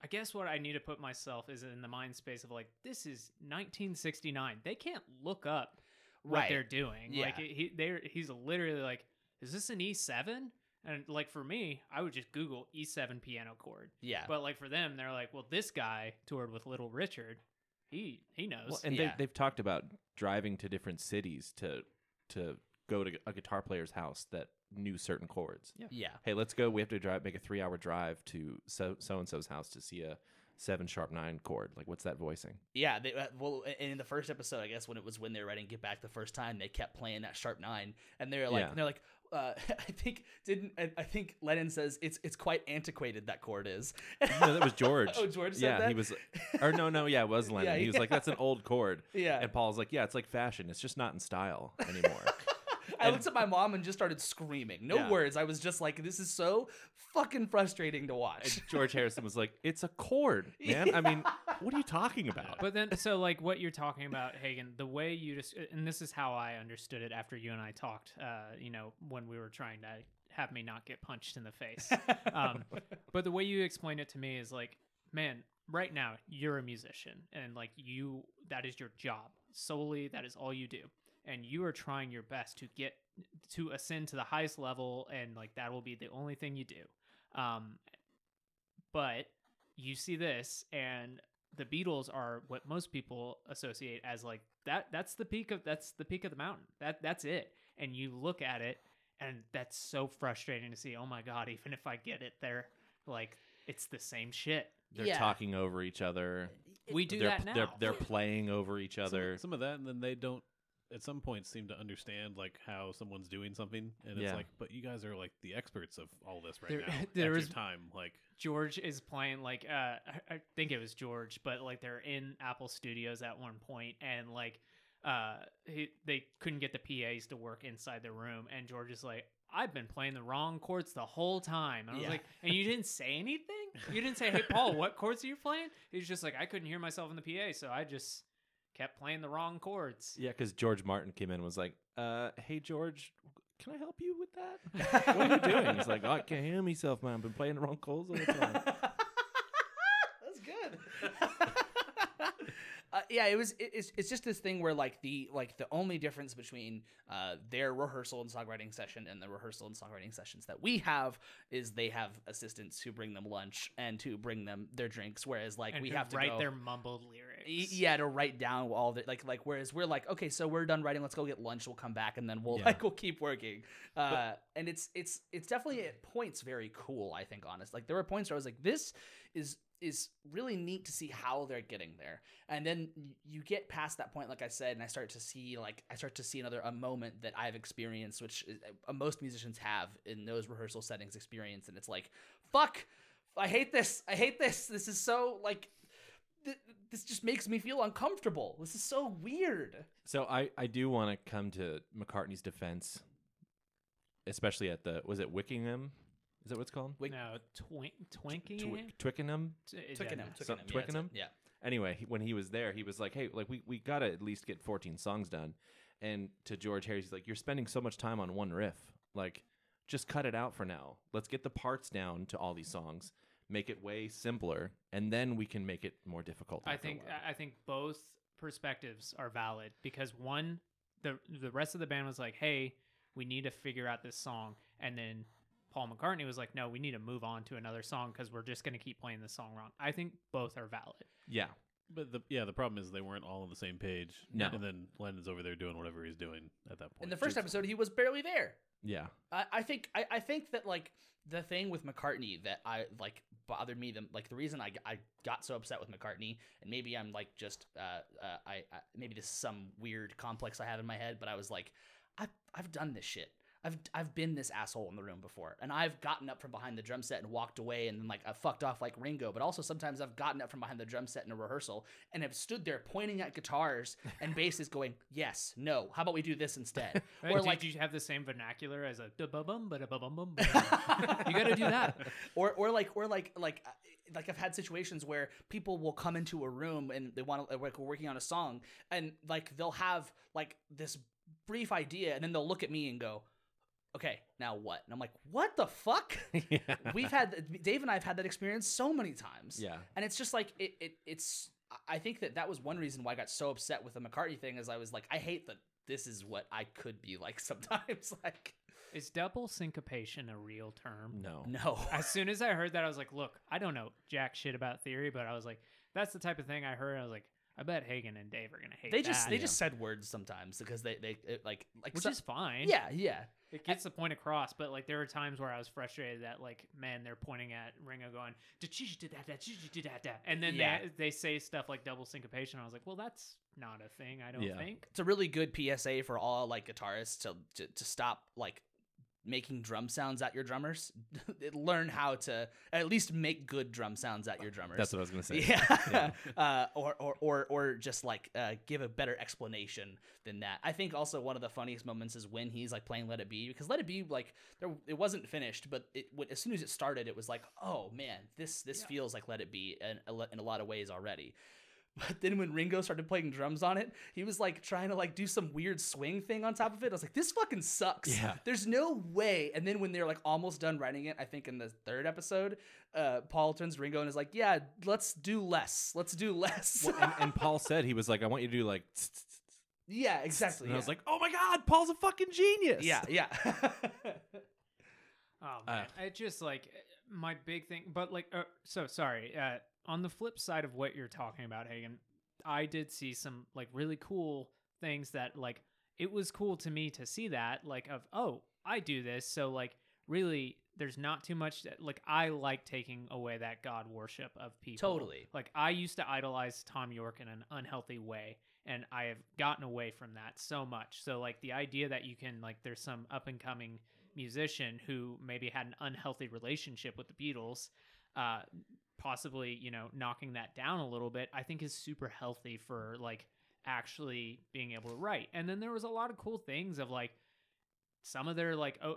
I guess what I need to put myself is in the mind space of like, this is 1969. They can't look up what Right. they're doing. Like Yeah. it- he they he's literally like, is this an E7? And like for me, I would just Google E7 piano chord. yeah. But like for them, they're like, well, this guy toured with Little Richard. He he knows. Well, and Yeah. they, they've talked about driving to different cities to to go to a guitar player's house that knew certain chords. yeah. yeah. Hey, let's go. We have to drive, make a three hour drive to so so and so's house to see a seven sharp nine chord. Like, what's that voicing? Yeah, they, uh, well, and in the first episode, I guess when it was when they were writing "Get Back" the first time, they kept playing that sharp nine, and they're like, Yeah. they're like, uh, [laughs] I think didn't I, I think Lennon says it's it's quite antiquated that chord is. No, that was George. [laughs] oh, George said yeah, that. he was, or no, no, yeah, it was Lennon. [laughs] Yeah, he was like, that's an old chord. Yeah. And Paul's like, yeah, it's like fashion. It's just not in style anymore. I looked at my mom and just started screaming. No Yeah. words. I was just like, this is so fucking frustrating to watch. and George Harrison was like, it's a chord, [laughs] man. I mean, what are you talking about? But then, so like what you're talking about, Hagen, the way you just, and this is how I understood it after you and I talked, uh, you know, when we were trying to have me not get punched in the face. [laughs] Um, but the way you explain it to me is like, man, right now you're a musician and like you, that is your job solely. That is all you do. And you are trying your best to get to ascend to the highest level. And like, that will be the only thing you do. Um, but you see this and the Beatles are what most people associate as like that that's the peak of that's the peak of the mountain. That that's it. And you look at it and that's so frustrating to see. Oh my god, even if I get it there, like it's the same shit. They're Yeah. talking over each other. We do they're, that now. They're, they're playing over each Some- other. Some, of that, and then they don't. At some point, seem to understand like how someone's doing something, and it's Yeah. like, but you guys are like the experts of all this right There- now. [laughs] there at your time, like George is playing like uh I, I think it was George, but like they're in Apple Studios at one point and like uh he, they couldn't get the PAs to work inside the room and George is like I've been playing the wrong chords the whole time. And I was Yeah. like, and you didn't say anything? You didn't say, "Hey Paul, what chords are you playing?" He's just like, "I couldn't hear myself in the PA, so I just kept playing the wrong chords." Yeah, because George Martin came in and was like, uh, hey, George, can I help you with that? [laughs] what are you doing? He's like, oh, I can't hear myself, man. I've been playing the wrong chords all the time. [laughs] That's good. [laughs] Uh, yeah, it was. It, it's it's just this thing where like the like the only difference between uh, their rehearsal and songwriting session and the rehearsal and songwriting sessions that we have is they have assistants who bring them lunch and to bring them their drinks, whereas like and we who have to write go, their mumbled lyrics. Yeah to write down all the like like whereas we're like okay so we're done writing let's go get lunch we'll come back and then we'll Yeah. like we'll keep working. Uh and it's it's it's definitely at points very cool i think honest like there were points where i was like this is is really neat to see how they're getting there. And then you get past that point like i said and i start to see like i start to see another a moment that i've experienced which is, uh, most musicians have in those rehearsal settings experience and it's like fuck! I hate this! I hate this! This is so like th- this just makes me feel uncomfortable. This is so weird. So I, I do want to come to McCartney's defense, especially at the was it Wickingham? Is that what it's called? Wait, no, twink, Twinkie. Twi- Twickenham. It Twickenham, So- Twickenham, yeah, Twickenham? Yeah. Anyway, he, when he was there, he was like, "Hey, like we we gotta at least get 14 songs done." And to George Harris, he's like, "You're spending so much time on one riff. Like, just cut it out for now. Let's get the parts down to all these songs, make it way simpler, and then we can make it more difficult." I think. I think both perspectives are valid because one, the the rest of the band was like, "Hey, we need to figure out this song," and then Paul McCartney was like, "No, we need to move on to another song because we're just going to keep playing this song wrong." I think both are valid. yeah, But the yeah, the problem is they weren't all on the same page. No. And then Lennon's over there doing whatever he's doing at that point. In the first Just- episode, he was barely there. yeah, I, I think I, I think that like the thing with McCartney that I like bothered me the like the reason I, I got so upset with McCartney and maybe I'm like just uh, uh I, I maybe this is some weird complex I have in my head but I was like I've I've done this shit I've I've been this asshole in the room before and I've gotten up from behind the drum set and walked away and then like I fucked off like Ringo but also sometimes I've gotten up from behind the drum set in a rehearsal and have stood there pointing at guitars and [laughs] basses going yes no how about we do this instead [laughs] Or did like you have the same vernacular as a da-ba-bum, ba-da-ba-bum, [laughs] bum? You got to do that. or or like or like like uh, like I've had situations where people will come into a room and they want to like we're working on a song and like they'll have like this brief idea and then they'll look at me and go okay now what and i'm like what the fuck [laughs] yeah, we've had dave and i've had that experience so many times yeah. and it's just like it, it it's i think that that was one reason why i got so upset with the mccartney thing is i was like i hate that this is what i could be like [laughs] sometimes [laughs] like Is double syncopation a real term? No, no As soon as I heard that, I was like, "Look, I don't know jack shit about theory, but I was like, that's the type of thing I heard." I was like, "I bet Hagen and Dave are gonna hate they just that." they just said words sometimes because they they it, like like which so- is fine. yeah yeah it gets the point across. But like, there were times where I was frustrated that like, man, they're pointing at Ringo going, "Did you do that? Did you do that?" And then Yeah. they they say stuff like double syncopation. I was like, "Well, that's not a thing. I don't Yeah. think." it's a really good PSA for all like guitarists to to, to stop like making drum sounds at your drummers. [laughs] Learn how to at least make good drum sounds at your drummers. that's what I was gonna say. yeah, [laughs] uh, or, or or or just like uh, give a better explanation than that. I think also one of the funniest moments is when he's like playing "Let It Be" because "Let It Be" like there it wasn't finished, but it as soon as it started, it was like, oh man, this this feels like "Let It Be" in in a lot of ways already. But then when Ringo started playing drums on it, he was like trying to like do some weird swing thing on top of it. I was like, this fucking sucks. Yeah. There's no way. And then when they're like almost done writing it, I think in the third episode, uh, Paul turns Ringo and is like, yeah, let's do less. Let's do less. Well, and, and Paul said he was like, "I want you to do like." yeah, exactly. And I was like, "Oh my god, Paul's a fucking genius." yeah, yeah. [laughs] Oh man, it just like my big thing. But like, uh, so sorry. Uh, on the flip side of what you're talking about, Hagen, I did see some like really cool things that like it was cool to me to see that like of oh I do this so like really there's not too much that, like I like taking away that god worship of people Totally. like I used to idolize Thom Yorke in an unhealthy way and I have gotten away from that so much. So like the idea that you can like there's some up and coming musician who maybe had an unhealthy relationship with the Beatles uh possibly, you know, knocking that down a little bit, I think is super healthy for like actually being able to write. And then there was a lot of cool things of like some of their like o-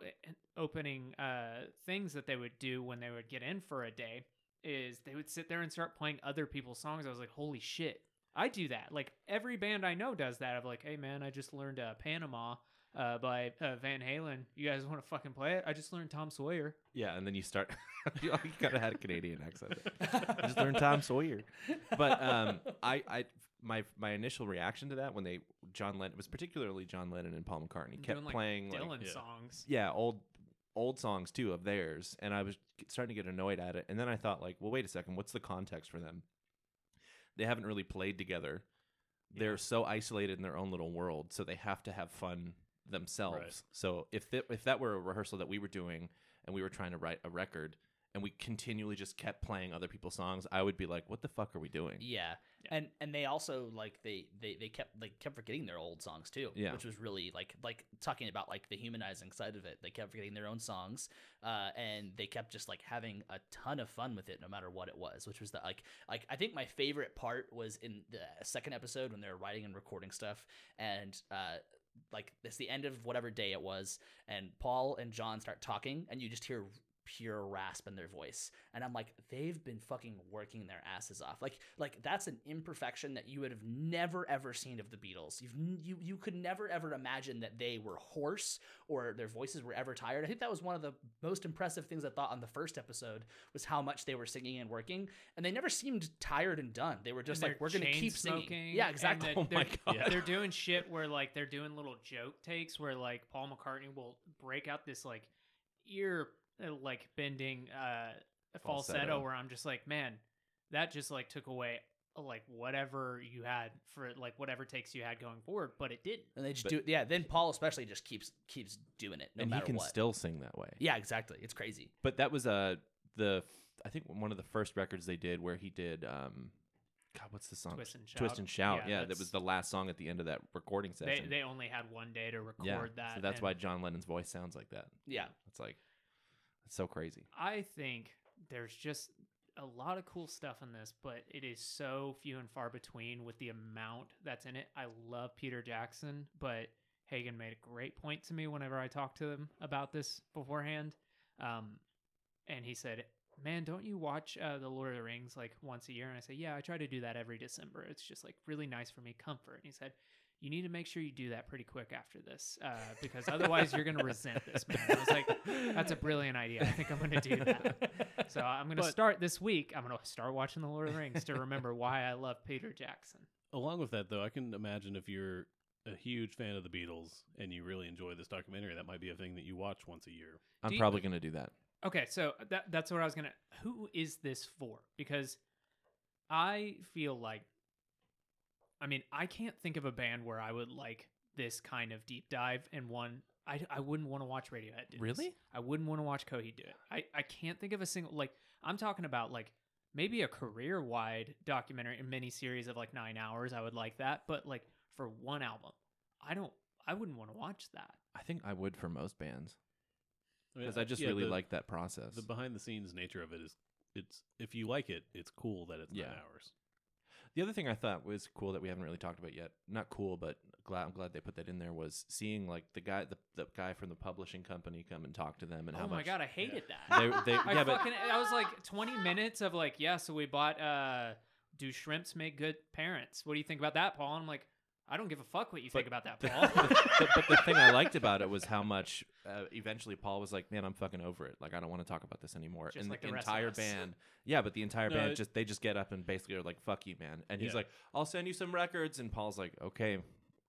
opening uh things that they would do when they would get in for a day is they would sit there and start playing other people's songs. I was like, holy shit. I do that. Like every band I know does that of like, hey man, I just learned uh, Panama uh, by uh, Van Halen. You guys want to fucking play it? I just learned Tom Sawyer. Yeah, and then you start. [laughs] you kind of had a Canadian accent. I just learned Tom Sawyer, but um, I, I, my, my initial reaction to that when they John Lennon it was particularly John Lennon and Paul McCartney kept Doing, like, playing like Dylan yeah. songs. yeah old old songs too of theirs, and I was starting to get annoyed at it. And then I thought like, well, wait a second, what's the context for them? They haven't really played together. They're so isolated in their own little world, so they have to have fun themselves. Right. So if that if that were a rehearsal that we were doing and we were trying to write a record and we continually just kept playing other people's songs, I would be like, "What the fuck are we doing?" Yeah. And and they also like they, they they kept they kept forgetting their old songs too. Yeah. Which was really like like talking about like the humanizing side of it. They kept forgetting their own songs. Uh and they kept just like having a ton of fun with it no matter what it was, which was the like like I think my favorite part was in the second episode when they were writing and recording stuff and uh like it's the end of whatever day it was and Paul and John start talking and you just hear pure rasp in their voice. And i'm like they've been fucking working their asses off. Like like that's an imperfection that you would have never ever seen of the beatles. You've you you could never ever imagine that they were hoarse or their voices were ever tired. I think that was one of the most impressive things i thought on the first episode was how much they were singing and working. And they never seemed tired and done. They were just And like we're gonna keep singing. smoking, yeah exactly. that [laughs] Oh they're, my God. Yeah. They're doing shit where like they're doing little joke takes where like Paul McCartney will break out this like ear like bending uh falsetto. Falsetto. where I'm just like, man, that just like took away uh, like whatever you had for like whatever takes you had going forward, but it didn't. and they just But- do yeah then paul especially just keeps keeps doing it no and he matter can what still sing that way. yeah exactly it's crazy But that was uh, the I think one of the first records they did where he did um, God, what's the song? Twist and shout. Twist and shout. Yeah, that that's- was the last song at the end of that recording They, session. they only had one day to record yeah, that. so that's and why John Lennon's voice sounds like that. yeah It's like it's so crazy. I think there's just a lot of cool stuff in this, but it is so few and far between with the amount that's in it. I love Peter Jackson, but Hagen made a great point to me whenever I talked to him about this beforehand. Um, and he said, Man, don't you watch uh, The Lord of the Rings like once a year? And I say, Yeah, I try to do that every December. It's just like really nice for me, comfort. And he said, You need to make sure you do that pretty quick after this uh, because otherwise you're going to resent this, man. I was like, That's a brilliant idea. I think I'm going to do that. [laughs] So I'm going to start this week. I'm going to start watching The Lord of the Rings to remember why I love Peter Jackson. Along with that, though, I can imagine if you're a huge fan of the Beatles and you really enjoy this documentary, that might be a thing that you watch once a year. I'm you- probably gonna do that. Okay, so that that's what I was gonna. Who is this for? Because I feel like, I mean, I can't think of a band where I would like this kind of deep dive and one. I, I wouldn't want to watch Radiohead. Do this. Really? I wouldn't want to watch Coheed do it. I I can't think of a single like. I'm talking about like maybe a career wide documentary, a mini series of like nine hours. I would like that, but like for one album, I don't. I wouldn't want to watch that. I think I would for most bands mean, because uh, I just yeah, really the- like that process. the behind the scenes nature of it is it's if you like it, it's cool that it's Yeah. nine hours. The other thing I thought was cool that we haven't really talked about yet, not cool, but glad I'm glad they put that in there was seeing like the guy the, the guy from the publishing company come and talk to them and how much. oh my much god, I hated that. they, they I yeah but fucking I was like 20 minutes of like, yeah, so we bought uh do shrimps make good parents? What do you think about that, Paul? And I'm like, I don't give a fuck what you think about that, [laughs] Paul. the- but the thing I liked about it was how much uh, eventually Paul was like, "Man, I'm fucking over it. Like, I don't want to talk about this anymore." Just and like the, the rest of entire us. band, yeah, but the entire No, band just they just get up and basically are like, "Fuck you, man." And he's Yeah. like, "I'll send you some records," and Paul's like, "Okay,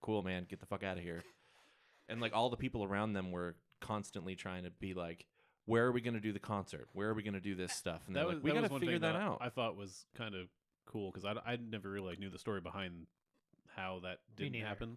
cool, man, get the fuck out of here." and like all the people around them were constantly trying to be like, "Where are we going to do the concert? Where are we going to do this stuff?" And they're That was like, "We got to one figure thing that out." I thought was kind of cool because I I never really like knew the story behind how that didn't happen,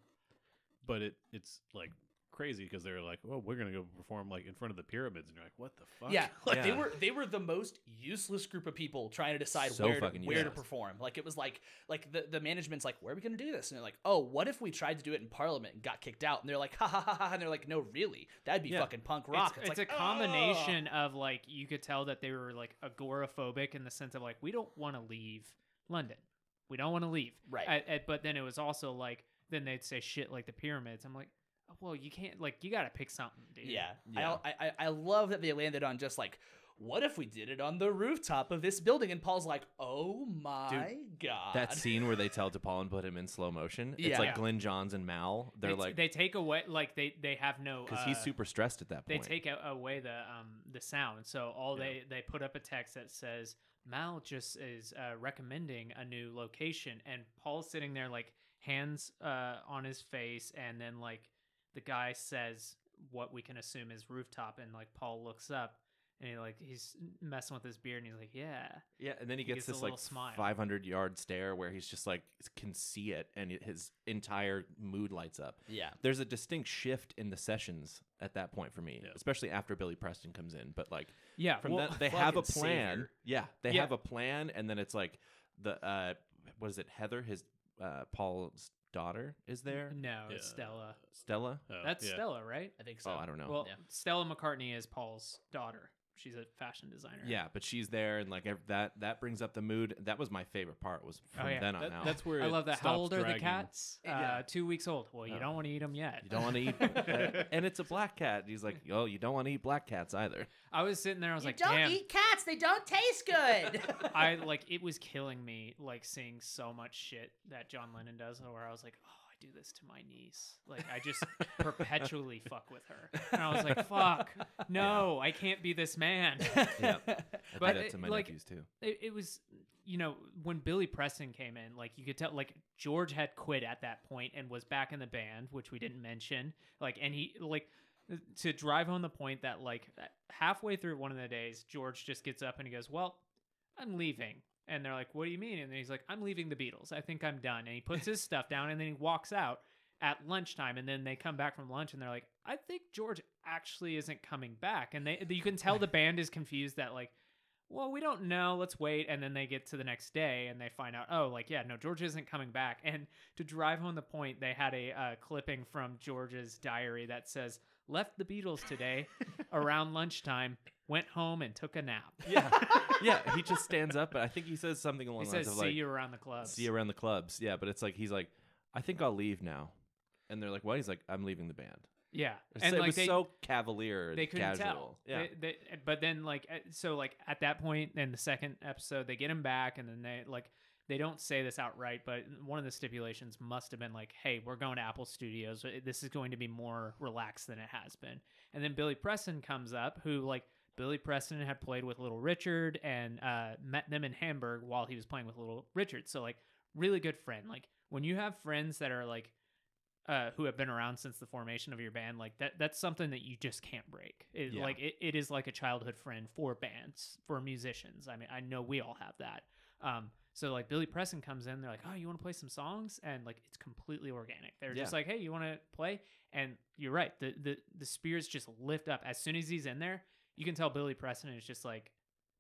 but it it's like crazy because they're like, oh, we're gonna go perform like in front of the pyramids, and you're like, what the fuck? Yeah, like they were they were the most useless group of people trying to decide So where to, fucking where to perform. Like it was like like the, the management's like, where are we gonna do this? And they're like, oh, what if we tried to do it in Parliament and got kicked out? And they're like, ha ha ha ha. And they're like, no, really, that'd be Yeah. fucking punk rock. It's, it's like, a combination of like you could tell that they were like agoraphobic in the sense of like we don't want to leave London, we don't want to leave. Right. I- I- but then it was also like then they'd say shit like the pyramids. I'm like, oh, well, you can't like you got to pick something, dude. Yeah, Yeah. I, I I love that they landed on just like what if we did it on the rooftop of this building? And Paul's like, oh my god, That scene where they tell DePaul and put him in slow motion. It's Yeah. like Yeah. Glyn Johns and Mal. They're they, t- like they take away like they they have no because uh, he's super stressed at that point. they take away the um the sound so all Yeah. they they put up a text that says mal just is uh, recommending a new location and paul's sitting there like hands uh on his face and then like the guy says what we can assume is rooftop and like paul looks up and he like he's messing with his beard and he's like yeah yeah, and then he he gets gets this like little smile. 500 yard stare where he's just like can see it, and his entire mood lights up. yeah. There's a distinct shift in the sessions at that point for me, Yeah. especially after Billy Preston comes in. But like yeah from well, that, they have a plan. Yeah, they Yeah. have a plan, and then it's like the uh, what is it? Heather, his uh, Paul's daughter, is there. no it's Yeah. stella Stella. Oh, that's yeah. stella right I think so. Oh, I don't know. well Yeah. stella mccartney is paul's daughter she's a fashion designer Yeah, but she's there, and like ev- that that brings up the mood. That was my favorite part. Was Oh, from yeah. then on That- out. that's where I it love that. How stops old are the dragging. cats? Uh, Yeah. two weeks old. Well, you Oh. don't want to eat them yet. you don't want to eat, uh, [laughs] and it's a black cat. He's like, oh, you don't want to eat black cats either. I was sitting there. I was you like, don't damn. eat cats; they don't taste good. [laughs] [laughs] I like it was killing me, like seeing so much shit that John Lennon does, where I was like, oh, I do this to my niece. Like I just perpetually [laughs] fuck with her, and I was like, fuck, [laughs] no, I can't be this man. [laughs] Yeah, I But it- to my like- too. it, it was you know when billy preston came in like you could tell like george had quit at that point and was back in the band which we didn't mention like and he like to drive home the point that like halfway through one of the days george just gets up and he goes well i'm leaving and they're like what do you mean and he's like i'm leaving the beatles i think i'm done and he puts his stuff down and then he walks out at lunchtime and then they come back from lunch and they're like i think george actually isn't coming back and they you can tell the band is confused that like well, we don't know. Let's wait. And then they get to the next day and they find out, oh, like, yeah, no, George isn't coming back. And to drive home the point, they had a uh, clipping from George's diary that says, left the Beatles today [laughs] around lunchtime, went home and took a nap. [laughs] Yeah, [laughs] yeah. He just stands up, but I think he says something along He the lines says, of see like, you around the clubs. "See you around the clubs." Yeah, but it's like he's like, "I think I'll leave now," and they're like, "What?" He's like, "I'm leaving the band." Yeah. It's- And it like was they, so cavalier. they couldn't casual. tell. Yeah, They- they- but then like uh, so like at that point in the second episode, they get him back, and then they like they don't say this outright, but one of the stipulations must have been like, "Hey, we're going to Apple Studios. This is going to be more relaxed than it has been." And then Billy Preston comes up, who like Billy Preston had played with Little Richard and uh, met them in Hamburg while he was playing with Little Richard. So like really good friend. Like when you have friends that are like uh, who have been around since the formation of your band, like that that's something that you just can't break. It, Yeah. Like it, it is like a childhood friend for bands, for musicians. I mean, I know we all have that. Um, so like Billy Preston comes in, they're like, "Oh, you want to play some songs?" And like it's completely organic. They're just like, "Hey, you want to play?" And you're right. The the the spears just lift up as soon as he's in there. You can tell Billy Preston is just like,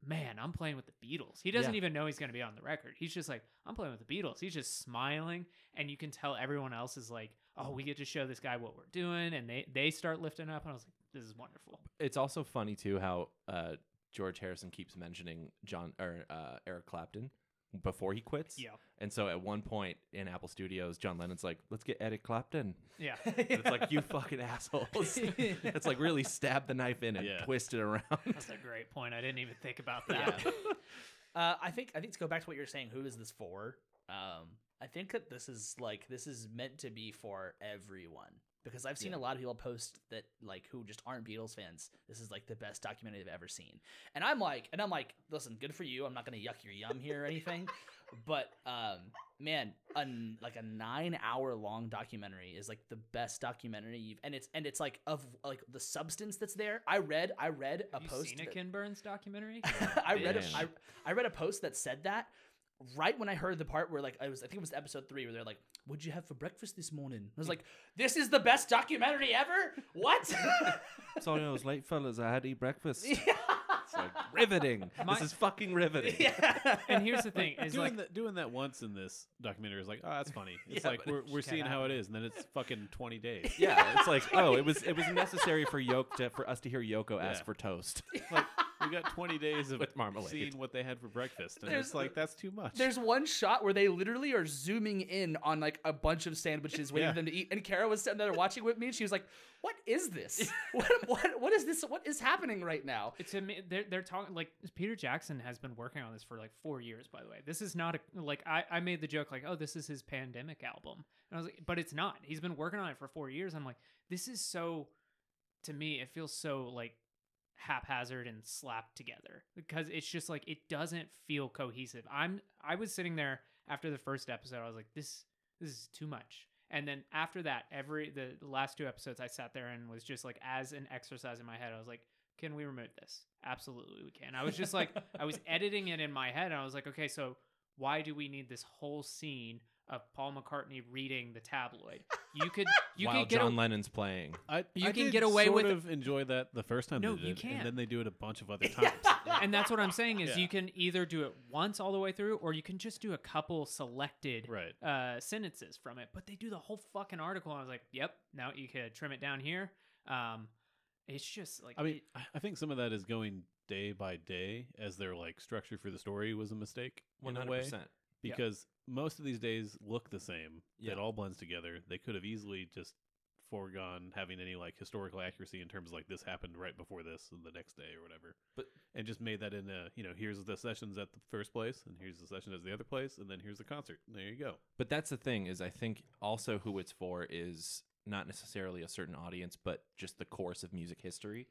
"Man, I'm playing with the Beatles." He doesn't Yeah. even know he's going to be on the record. He's just like, "I'm playing with the Beatles." He's just smiling, and you can tell everyone else is like, "Oh, we get to show this guy what we're doing," and they they start lifting up. And I was like, "This is wonderful." it's also funny too how uh, George Harrison keeps mentioning John or uh, Eric Clapton before he quits. Yeah, And so at one point in Apple Studios, John Lennon's like, "Let's get Eric Clapton." yeah. [laughs] And it's like you fucking assholes. [laughs] it's like really stab the knife in and Yeah. twist it around. That's a great point. I didn't even think about that. Yeah. [laughs] Uh, I think I think to go back to what you're saying, who is this for? Um, I think that this is like this is meant to be for everyone because I've seen Yeah. a lot of people post that like who just aren't Beatles fans. This is like the best documentary they've ever seen, and I'm like, and I'm like, listen, good for you. I'm not gonna yuck your yum here or anything, [laughs] but um, man, a, like a nine hour long documentary is like the best documentary you've, and it's and it's like of like the substance that's there. I read I read a Have you post. seen a that- Ken Burns documentary? [laughs] I read a. I, I read a post that said that right when I heard the part where like I was I think it was episode three where they're like, "What'd you have for breakfast this morning?" I was like, "This is the best documentary ever." What? Sorry, I was late, fellas. I had to eat breakfast. [laughs] yeah. It's like riveting. My- this is fucking riveting. yeah. and here's the thing: is doing like that doing that once in this documentary is like, oh, that's funny. It's [laughs] Yeah, like but we're it we're just seeing can't how it is, and then it's fucking twenty days. Yeah, it's like, oh, it was it was necessary for Yoko to, for us to hear Yoko ask Yeah. for toast. [laughs] Like, we got 20 days [laughs] of With marmalade. seeing what they had for breakfast, and There's- it's like that's too much. There's one shot where they literally are zooming in on like a bunch of sandwiches waiting Yeah. for them to eat, and Kara was sitting there watching with me, and she was like, "What is this? [laughs] what, what what is this? What is happening right now?" It's a, they're they're talking like Peter Jackson has been working on this for like four years. By the way, this is not a like I I made the joke like oh this is his pandemic album, and I was like but it's not. He's been working on it for four years. I'm like this is so to me it feels so like haphazard and slapped together because it's just like it doesn't feel cohesive. I'm I was sitting there after the first episode. I was like this this is too much. And then after that, every the, the last two episodes, I sat there and was just like, as an exercise in my head, I was like, "Can we remove this? Absolutely, we can." I was just like, I was [laughs] editing it in my head, and I was like, "Okay, so why do we need this whole scene of Paul McCartney reading the tabloid? You could, [laughs] you While could get John a, Lennon's playing. I, you I can get away sort with- of enjoy that the first time No, they did you can't. and then they do it a bunch of other [laughs] times. and that's what I'm saying is Yeah. you can either do it once all the way through, or you can just do a couple selected right. uh, sentences from it. But they do the whole fucking article. And I was like, "Yep, now you could trim it down here." Um, it's just like I mean, it- I- I think some of that is going day by day as their like structure for the story was a mistake in a way 100%. Yeah. because most of these days look the same. Yeah. It all blends together. They could have easily just foregone having any like historical accuracy in terms of like this happened right before this and the next day or whatever. But- and just made that in a you know here's the sessions at the first place and here's the session at the other place and then here's the concert. There you go. But that's the thing is I think also who it's for is not necessarily a certain audience, but just the course of music history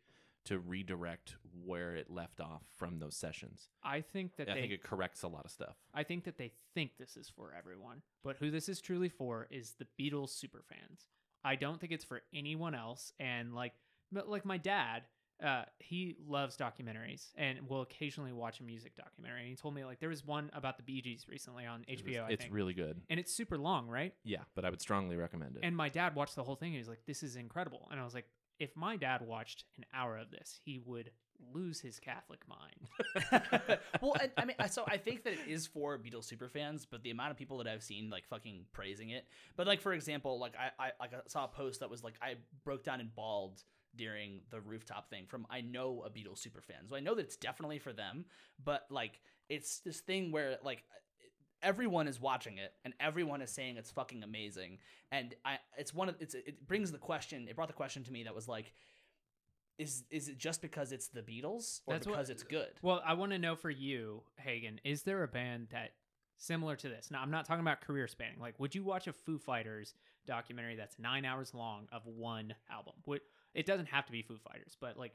to redirect where it left off from those sessions. I think that I they think it corrects a lot of stuff. I think that they think this is for everyone, but who this is truly for is the Beatles super fans. I don't think it's for anyone else. And like, like my dad, uh, he loves documentaries and will occasionally watch a music documentary. And he told me like there was one about the Bee Gees recently on It was- HBO. I it's think, really good. and it's super long, right? Yeah, but I would strongly recommend it. And my dad watched the whole thing. And he was like, "This is incredible." And I was like, "If my dad watched an hour of this, he would lose his Catholic mind." [laughs] well, I, I mean, so I think that it is for Beatles super fans, but the amount of people that I've seen like fucking praising it. But like for example, like I, I like I saw a post that was like I broke down and bawled during the rooftop thing from I know a Beatles super fan, so I know that it's definitely for them. But like it's this thing where like everyone is watching it and everyone is saying it's fucking amazing, and I it's one of it's it brings the question. It brought the question to me that was like. Is, is it just because it's the Beatles or That's what- because it's good? Well, I want to know for you, Hagen, is there a band that similar to this? Now, I'm not talking about career spanning. Like, would you watch a Foo Fighters documentary that's nine hours long of one album? It doesn't have to be Foo Fighters, but like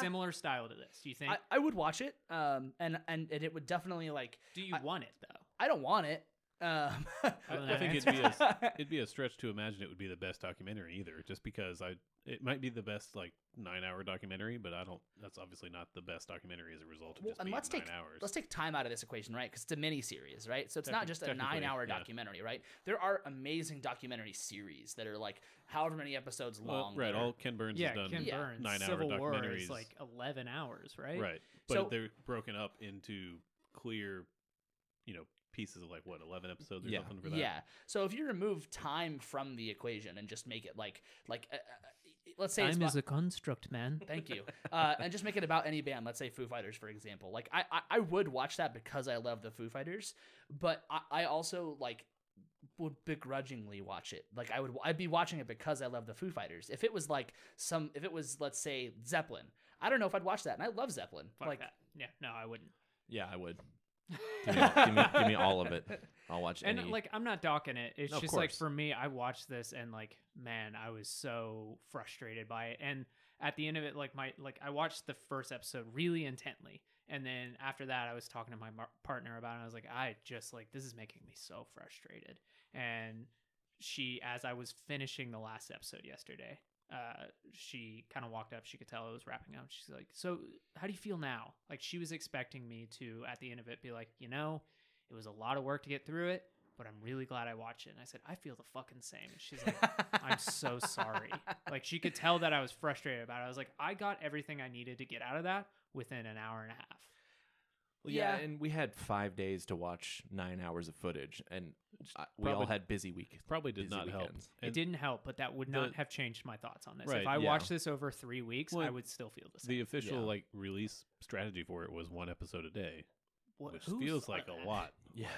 similar style to this? Do you think? I, I would watch it, um, and, and and it would definitely like. do you I- want it though? I don't want it. Um, [laughs] I I, don't I know. think it'd be a it'd be a stretch to imagine it would be the best documentary either, just because I it might be the best like nine hour documentary, but I don't. That's obviously not the best documentary as a result of well, just and being let's nine take hours. let's take time out of this equation, right? Because it's a mini series, right? So it's not just a nine-hour yeah. documentary, right? There are amazing documentary series that are like however many episodes Well, long. right, all Ken Burns yeah, has done. Ken Yeah. Burns. nine-hour Civil War is like eleven hours, right? Right, but So- they're broken up into clear, you know, pieces of like what eleven episodes or Yeah. something for that. Yeah. So if you remove time from the equation and just make it like like uh, uh, let's say it's Time about- is a construct, man. [laughs] Thank you. Uh, and just make it about any band. Let's say Foo Fighters, for example. Like I, I, I would watch that because I love the Foo Fighters, but I, I also like would begrudgingly watch it. Like I would, I'd be watching it because I love the Foo Fighters. If it was like some, if it was let's say Zeppelin, I don't know if I'd watch that. And I love Zeppelin. Fuck like that. Yeah, no, I wouldn't. yeah, I would. Give me, all, give, me, give me all of it. I'll watch it. and any. like i'm not docking it it's No, of just like course. for me i watched this and like man i was so frustrated by it and at the end of it like my like i watched the first episode really intently and then after that i was talking to my mar- partner about it i was like i just like this is making me so frustrated and she as i was finishing the last episode yesterday uh, she kind of walked up. She could tell it was wrapping up. She's like, "So, how do you feel now?" Like she was expecting me to, at the end of it, be like, "You know, it was a lot of work to get through it, but I'm really glad I watched it." And I said, "I feel the fucking same." And she's like, [laughs] "I'm so sorry." Like she could tell that I was frustrated about it. I was like, "I got everything I needed to get out of that within an hour and a half." Well, yeah, Yeah. and we had five days to watch nine hours of footage, and I, we all had busy week. Probably did busy not help. weekends. it didn't help, but that would not the- have changed my thoughts on this. Right, if I yeah. watched this over three weeks, Well, I would still feel the same. The official Yeah. like release strategy for it was one episode a day, What- which feels like of a lot. [laughs] Yeah. Like,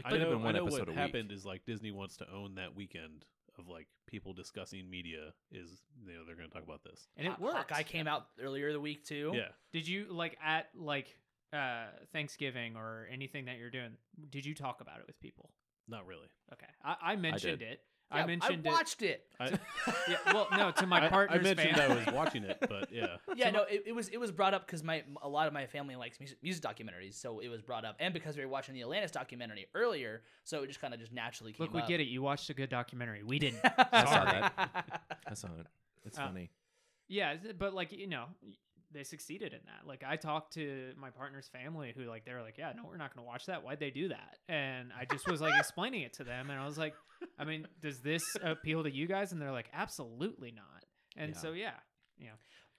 It I could have know, been one I know episode what a week. What happened is like Disney wants to own that weekend of like people discussing media. Is you know they're going to talk about this. and it Haw- worked. I came out earlier the week too. Yeah, Did you like at like uh Thanksgiving or anything that you're doing? Did you talk about it with people? Not really. Okay, I, I mentioned did. it. Yeah, I mentioned it. I watched it. I, [laughs] Yeah, well, no, to my I- partner's I mentioned fam- I was watching it, but yeah, [laughs] Yeah, no, it, it was it was brought up because my a lot of my family likes music, music documentaries, so it was brought up, and because we were watching the Atlantis documentary earlier, so it just kind of just naturally came Look, we up. get it. You watched a good documentary. We didn't. [laughs] I saw Sorry. that. I saw it. It's Uh, funny. Yeah, but like you know, they succeeded in that. Like I talked to my partner's family, who like they're like, yeah, no, we're not going to watch that. Why'd they do that? And I just was like [laughs] explaining it to them, and I was like, I mean, does this appeal to you guys? And they're like, absolutely not. And Yeah. so yeah, yeah,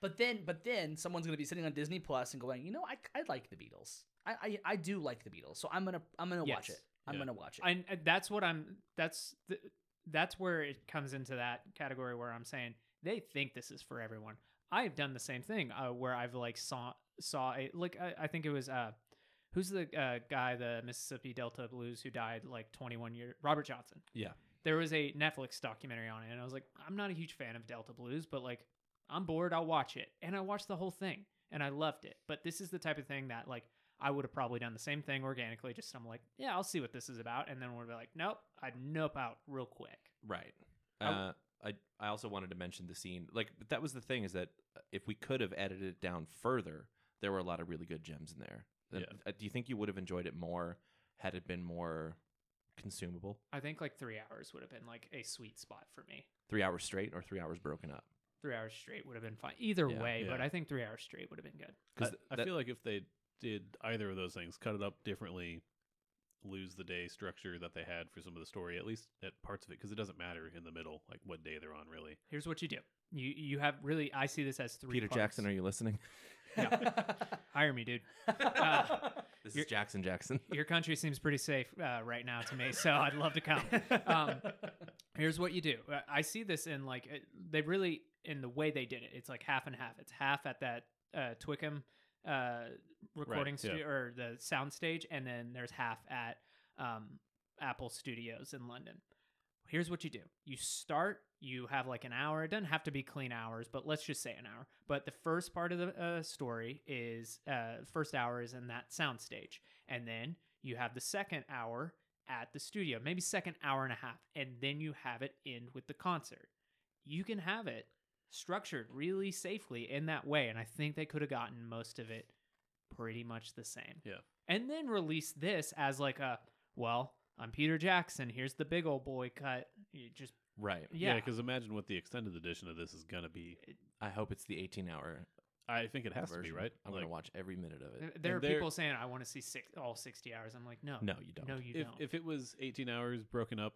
But then, but then someone's gonna be sitting on Disney Plus and going, you know, I, I like the Beatles. I, I I do like the Beatles, so I'm gonna I'm gonna watch it. I'm Yeah. gonna watch it. and that's what I'm. That's the, that's where it comes into that category where I'm saying they think this is for everyone. I've done the same thing uh, where I've like saw saw a like I, I think it was uh who's the uh, guy the Mississippi Delta Blues who died like 21 years Robert Johnson. Yeah. There was a Netflix documentary on it and I was like I'm not a huge fan of Delta Blues but like I'm bored I'll watch it and I watched the whole thing and I loved it. But this is the type of thing that like I would have probably done the same thing organically. Just I'm like, yeah, I'll see what this is about, and then we'll be like, nope, I'd nope out real quick. Right. Uh, I I also wanted to mention the scene. Like, but that was the thing is that uh, if we could have edited it down further, there were a lot of really good gems in there. Uh, Yeah. uh, Do you think you would have enjoyed it more had it been more consumable? I think like three hours would have been like a sweet spot for me. Three hours straight or three hours broken up? Three hours straight would have been fine either Yeah, way, but. I think three hours straight would have been good. I, Because I feel like if they did either of those things, cut it up differently, lose the day structure that they had for some of the story, at least at parts of it, because it doesn't matter in the middle, like what day they're on, really. Here's what you do: you you have really I see this as three. Peter parts. Jackson, are you listening? Yeah. [laughs] hire me, dude? [laughs] Uh, This You're- is Jackson Jackson. [laughs] your country seems pretty safe uh, right now to me, so I'd love to come. Um, here's what you do. Uh, I see this in like they really in the way they did it. It's like half and half. It's half at that uh, Twickenham uh, recording yeah. studio or the sound stage, and then there's half at um, Apple Studios in London. Here's what you do. You start. You have like an hour. It doesn't have to be clean hours, but let's just say an hour. But the first part of the uh, story is uh, first hour is in that sound stage, and then you have the second hour at the studio, maybe second hour and a half, and then you have it end with the concert. You can have it structured really safely in that way, and I think they could have gotten most of it pretty much the same. Yeah. And then release this as like a well, I'm Peter Jackson. Here's the big old boy cut. You just Right. yeah. because imagine what the extended edition of this is gonna be. I hope it's the 18 hour I think it has to be right. I'm Like, gonna watch every minute of it. there are and they're- people saying I want to see six, all 60 hours. I'm like, no, No, you don't. no, you if don't. if it was 18 hours broken up,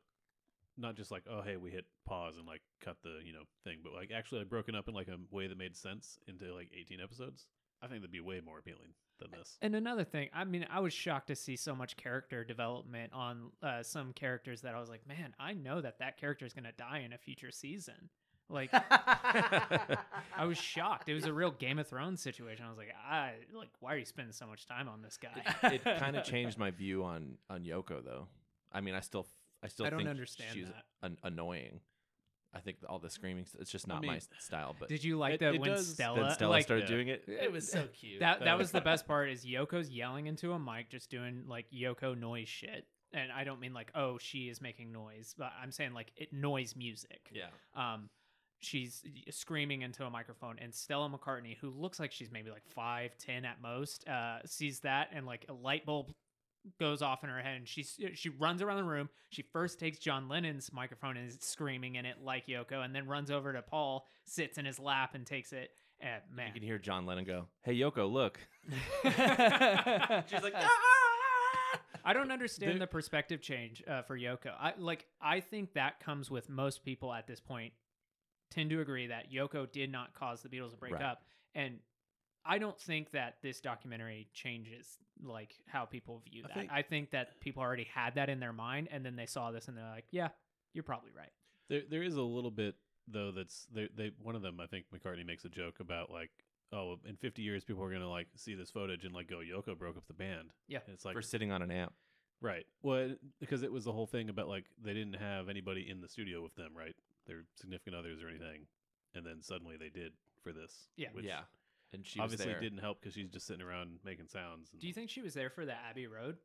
not just like oh hey we hit pause and like cut the you know thing, but like actually like, broken up in like a way that made sense into like 18 episodes, I think that'd be way more appealing than this. And another thing, I mean, I was shocked to see so much character development on uh, some characters that I was like, man, I know that that character is going to die in a future season. Like, [laughs] I was shocked. It was a real Game of Thrones situation. I was like, I like, why are you spending so much time on this guy? it [laughs] kind of [laughs] changed my view on on Yoko though. I mean, I still I still I don't think understand she's that. an- annoying. I think all the screaming st- it's just not my mean, s- style. But Did you like It- that it when does- Stella, then Stella like, started Yeah. doing it. it was so [laughs] cute. that that was the [laughs] best part is Yoko's yelling into a mic, just doing like Yoko noise shit. And I don't mean like, oh, she is making noise, but I'm saying like it noise music. Yeah. um, she's screaming into a microphone and stella mccartney who looks like she's maybe like five ten at most uh, sees that and like a light bulb goes off in her head and she she runs around the room she first takes john lennon's microphone and is screaming in it like yoko and then runs over to paul sits in his lap and takes it and man You can hear John Lennon go, "Hey Yoko, look." [laughs] She's like, "Ah!" I don't understand The- the perspective change uh, for Yoko. I like. I think that comes with most people at this point tend to agree that Yoko did not cause the Beatles to break Right. up, and I don't think that this documentary changes like how people view I that. think- I think that people already had that in their mind, and then they saw this and they're like, "Yeah, you're probably right." There, there is a little bit though. That's they, they. One of them, I think McCartney makes a joke about like, oh, in 50 years, people are gonna like see this footage and like go, Yoko broke up the band. Yeah. And it's like for sitting on an amp. right. Well, because it was the whole thing about like they didn't have anybody in the studio with them, right? Their significant others or anything, and then suddenly they did for this. Yeah. Which yeah, and she was obviously there. didn't help because she's just sitting around making sounds. And Do you think she was there for the Abbey Road?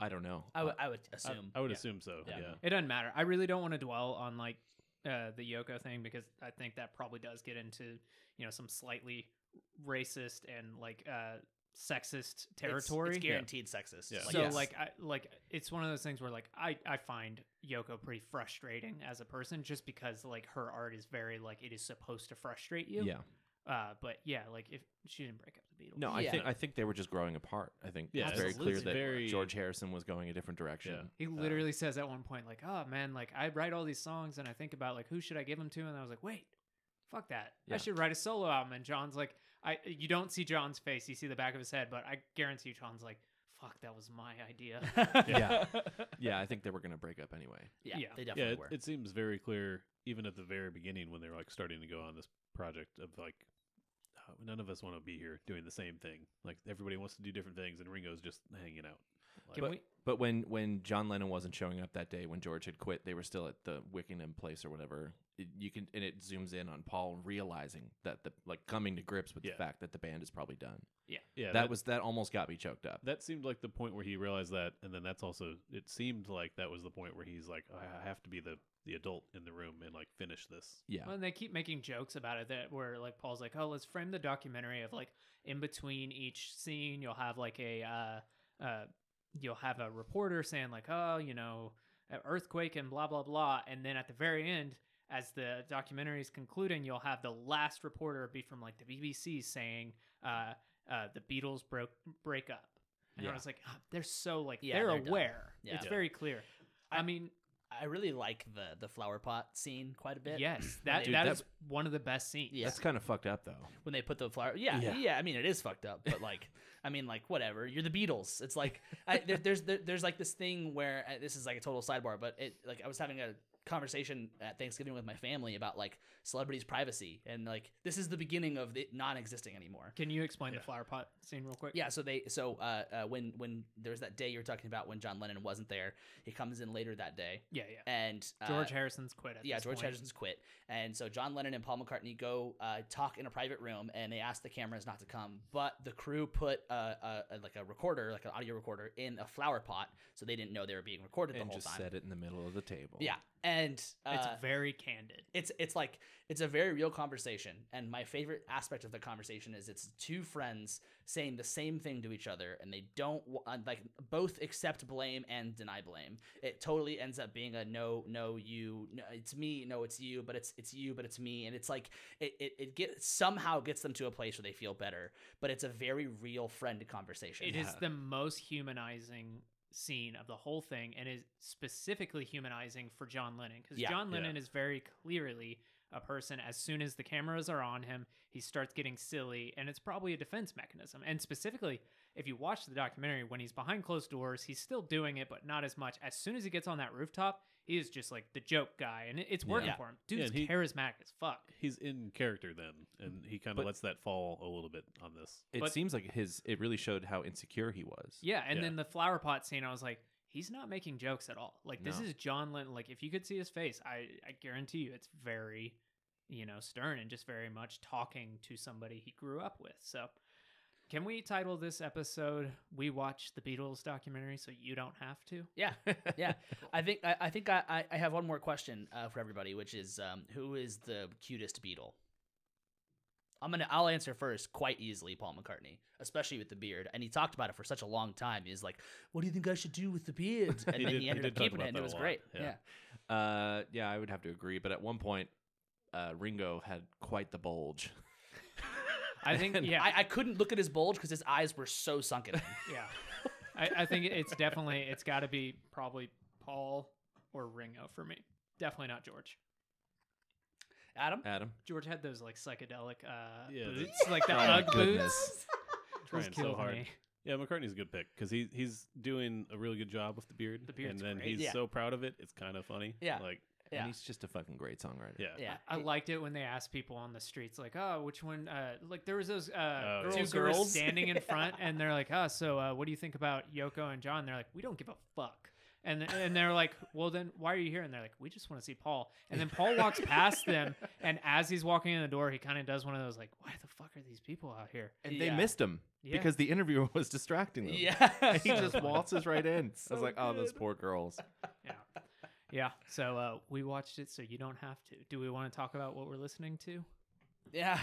I don't know. I would I would I, assume. I would Yeah. assume so. Yeah. Yeah. It doesn't matter. I really don't want to dwell on like uh, the Yoko thing because I think that probably does get into you know some slightly racist and like uh, sexist It's- territory. It's, guaranteed sexist. Yeah. so yes. like I like it's one of those things where like I I find Yoko pretty frustrating as a person just because like her art is very like it is supposed to frustrate you. Yeah. Uh, but yeah, like if she didn't break up the Beatles. No, I Yeah. think I think they were just growing apart. I think Yeah, it's very absolutely. clear that Very- George Harrison was going a different direction. Yeah. He Uh, literally says at one point, like, "Oh man, like I write all these songs and I think about like who should I give them to?" And I was like, "Wait, fuck that! Yeah. I should write a solo album." And John's like, "I you don't see John's face, you see the back of his head, but I guarantee you, John's like, fuck, that was my idea." [laughs] Yeah. [laughs] yeah, I think they were going to break up anyway. yeah, Yeah. they yeah, definitely it, were. it seems very clear, even at the very beginning when they were like starting to go on this project of like, oh, none of us want to be here doing the same thing. Like everybody wants to do different things, and Ringo's just hanging out. Like, Can But- we? But when when John Lennon wasn't showing up that day when George had quit, they were still at the Twickenham place or whatever. It, you can and it zooms in on Paul realizing that the like coming to grips with Yeah. the fact that the band is probably done. yeah, yeah, that, was that almost got me choked up. that seemed like the point where he realized that, and then that's also it seemed like that was the point where he's like, I have to be the the adult in the room and like finish this. yeah. Well, and they keep making jokes about it that where like Paul's like, "Oh, let's frame the documentary of like in between each scene, you'll have like a uh, uh, you'll have a reporter saying like, oh, you know, earthquake and blah blah blah, and then at the very end, as the documentary is concluding, you'll have the last reporter be from like the BBC saying, uh, uh, the Beatles broke break up, and I was like, "Ah, they're so like Yeah, they're, they're done. aware. Yeah. It's Yeah. very clear. I, I- mean, I really like the the flower pot scene quite a bit. yes, that Dude, that that- is one of the best scenes. Yeah. That's kind of fucked up though. when they put the flower. Yeah, Yeah. yeah, I mean, it is fucked up, but like, I mean, like, whatever. You're the Beatles. It's like I, there, there's there, there's like this thing where uh, this is like a total sidebar, but it like I was having a conversation at Thanksgiving with my family about like celebrities' privacy, and like this is the beginning of it not existing anymore. Can you explain Yeah. the flower pot scene real quick? Yeah, so they so uh, uh when when there was that day you're talking about when John Lennon wasn't there, he comes in later that day, yeah, yeah. and uh, George Harrison's quit. At yeah, this George point. Harrison's quit, and so John Lennon and Paul McCartney go uh, talk in a private room, and they ask the cameras not to come, but the crew put a, a, a like a recorder, like an audio recorder, in a flower pot, so they didn't know they were being recorded And the whole just time. set it in the middle of the table. Yeah, and uh, It's very candid. it's it's like it's a very real conversation. And my favorite aspect of the conversation is it's two friends saying the same thing to each other and they don't like both accept blame and deny blame. It totally ends up being a no no you no, it's me no it's you but it's it's you but it's me. And it's like it, it, it get somehow gets them to a place where they feel better. But it's a very real friend conversation. It is Yeah. the most humanizing scene of the whole thing and is specifically humanizing for John Lennon because Yeah. John Yeah. Lennon is very clearly a person as soon as the cameras are on him he starts getting silly and it's probably a defense mechanism and specifically if you watch the documentary when he's behind closed doors he's still doing it but not as much as soon as he gets on that rooftop is just like the joke guy and it's working Yeah. for him dude's and he- charismatic as fuck He's in character then, and he kind of lets that fall a little bit on this. It But- seems like his it really showed how insecure he was. Yeah, and Yeah. then the flower pot scene, I was like, he's not making jokes at all. Like this No. is John Lennon. Like if you could see his face, I I guarantee you, it's very, you know, stern and just very much talking to somebody he grew up with. So, can we title this episode "We Watch the Beatles documentary so you don't have to"? yeah. [laughs] Yeah. I think i, I think I, I- I have one more question uh, for everybody which is um, who is the cutest Beatle i'm gonna i'll answer first quite easily paul mccartney especially with the beard. And he talked about it for such a long time. He's like what do you think i should do with the beard? [laughs] And He then did- he he ended did up keeping it and it was great. yeah. yeah. Uh, yeah, I would have to agree. But at one point, uh, Ringo had quite the bulge. [laughs] [laughs] I think And yeah, I, I couldn't look at his bulge because his eyes were so sunken in. [laughs] yeah. I, I think it's definitely it's got to be probably Paul or Ringo for me. Definitely not George. Adam. Adam. George had those like psychedelic uh, Yeah, the- boots, like the my UGG boots. goodness. [laughs] Those Trying so killed hard. me. Yeah, McCartney's a good pick because he he's doing a really good job with the beard. The beard's and then great. he's Yeah. so proud of it. It's kind of funny. Yeah. like Yeah. And he's just a fucking great songwriter. yeah, Yeah. I, I liked it when they asked people on the streets, like, "Oh, which one?" Uh, like there was those uh, Oh, two yeah. girls, Girls? [laughs] standing in front, and they're like, "Oh, so uh, what do you think about Yoko and John?" They're like, "We don't give a fuck." And and they're like, "Well, then why are you here?" And they're like, "We just want to see Paul." And then Paul walks [laughs] past them, and as he's walking in the door, he kind of does one of those like, "Why the fuck are these people out here?" And Yeah. they missed him Yeah. because the interviewer [laughs] was distracting them. Yeah. he just waltzes right in. I was like, oh, those poor girls. Yeah, yeah. So uh, we watched it, so you don't have to. Do we want to talk about what we're listening to? yeah.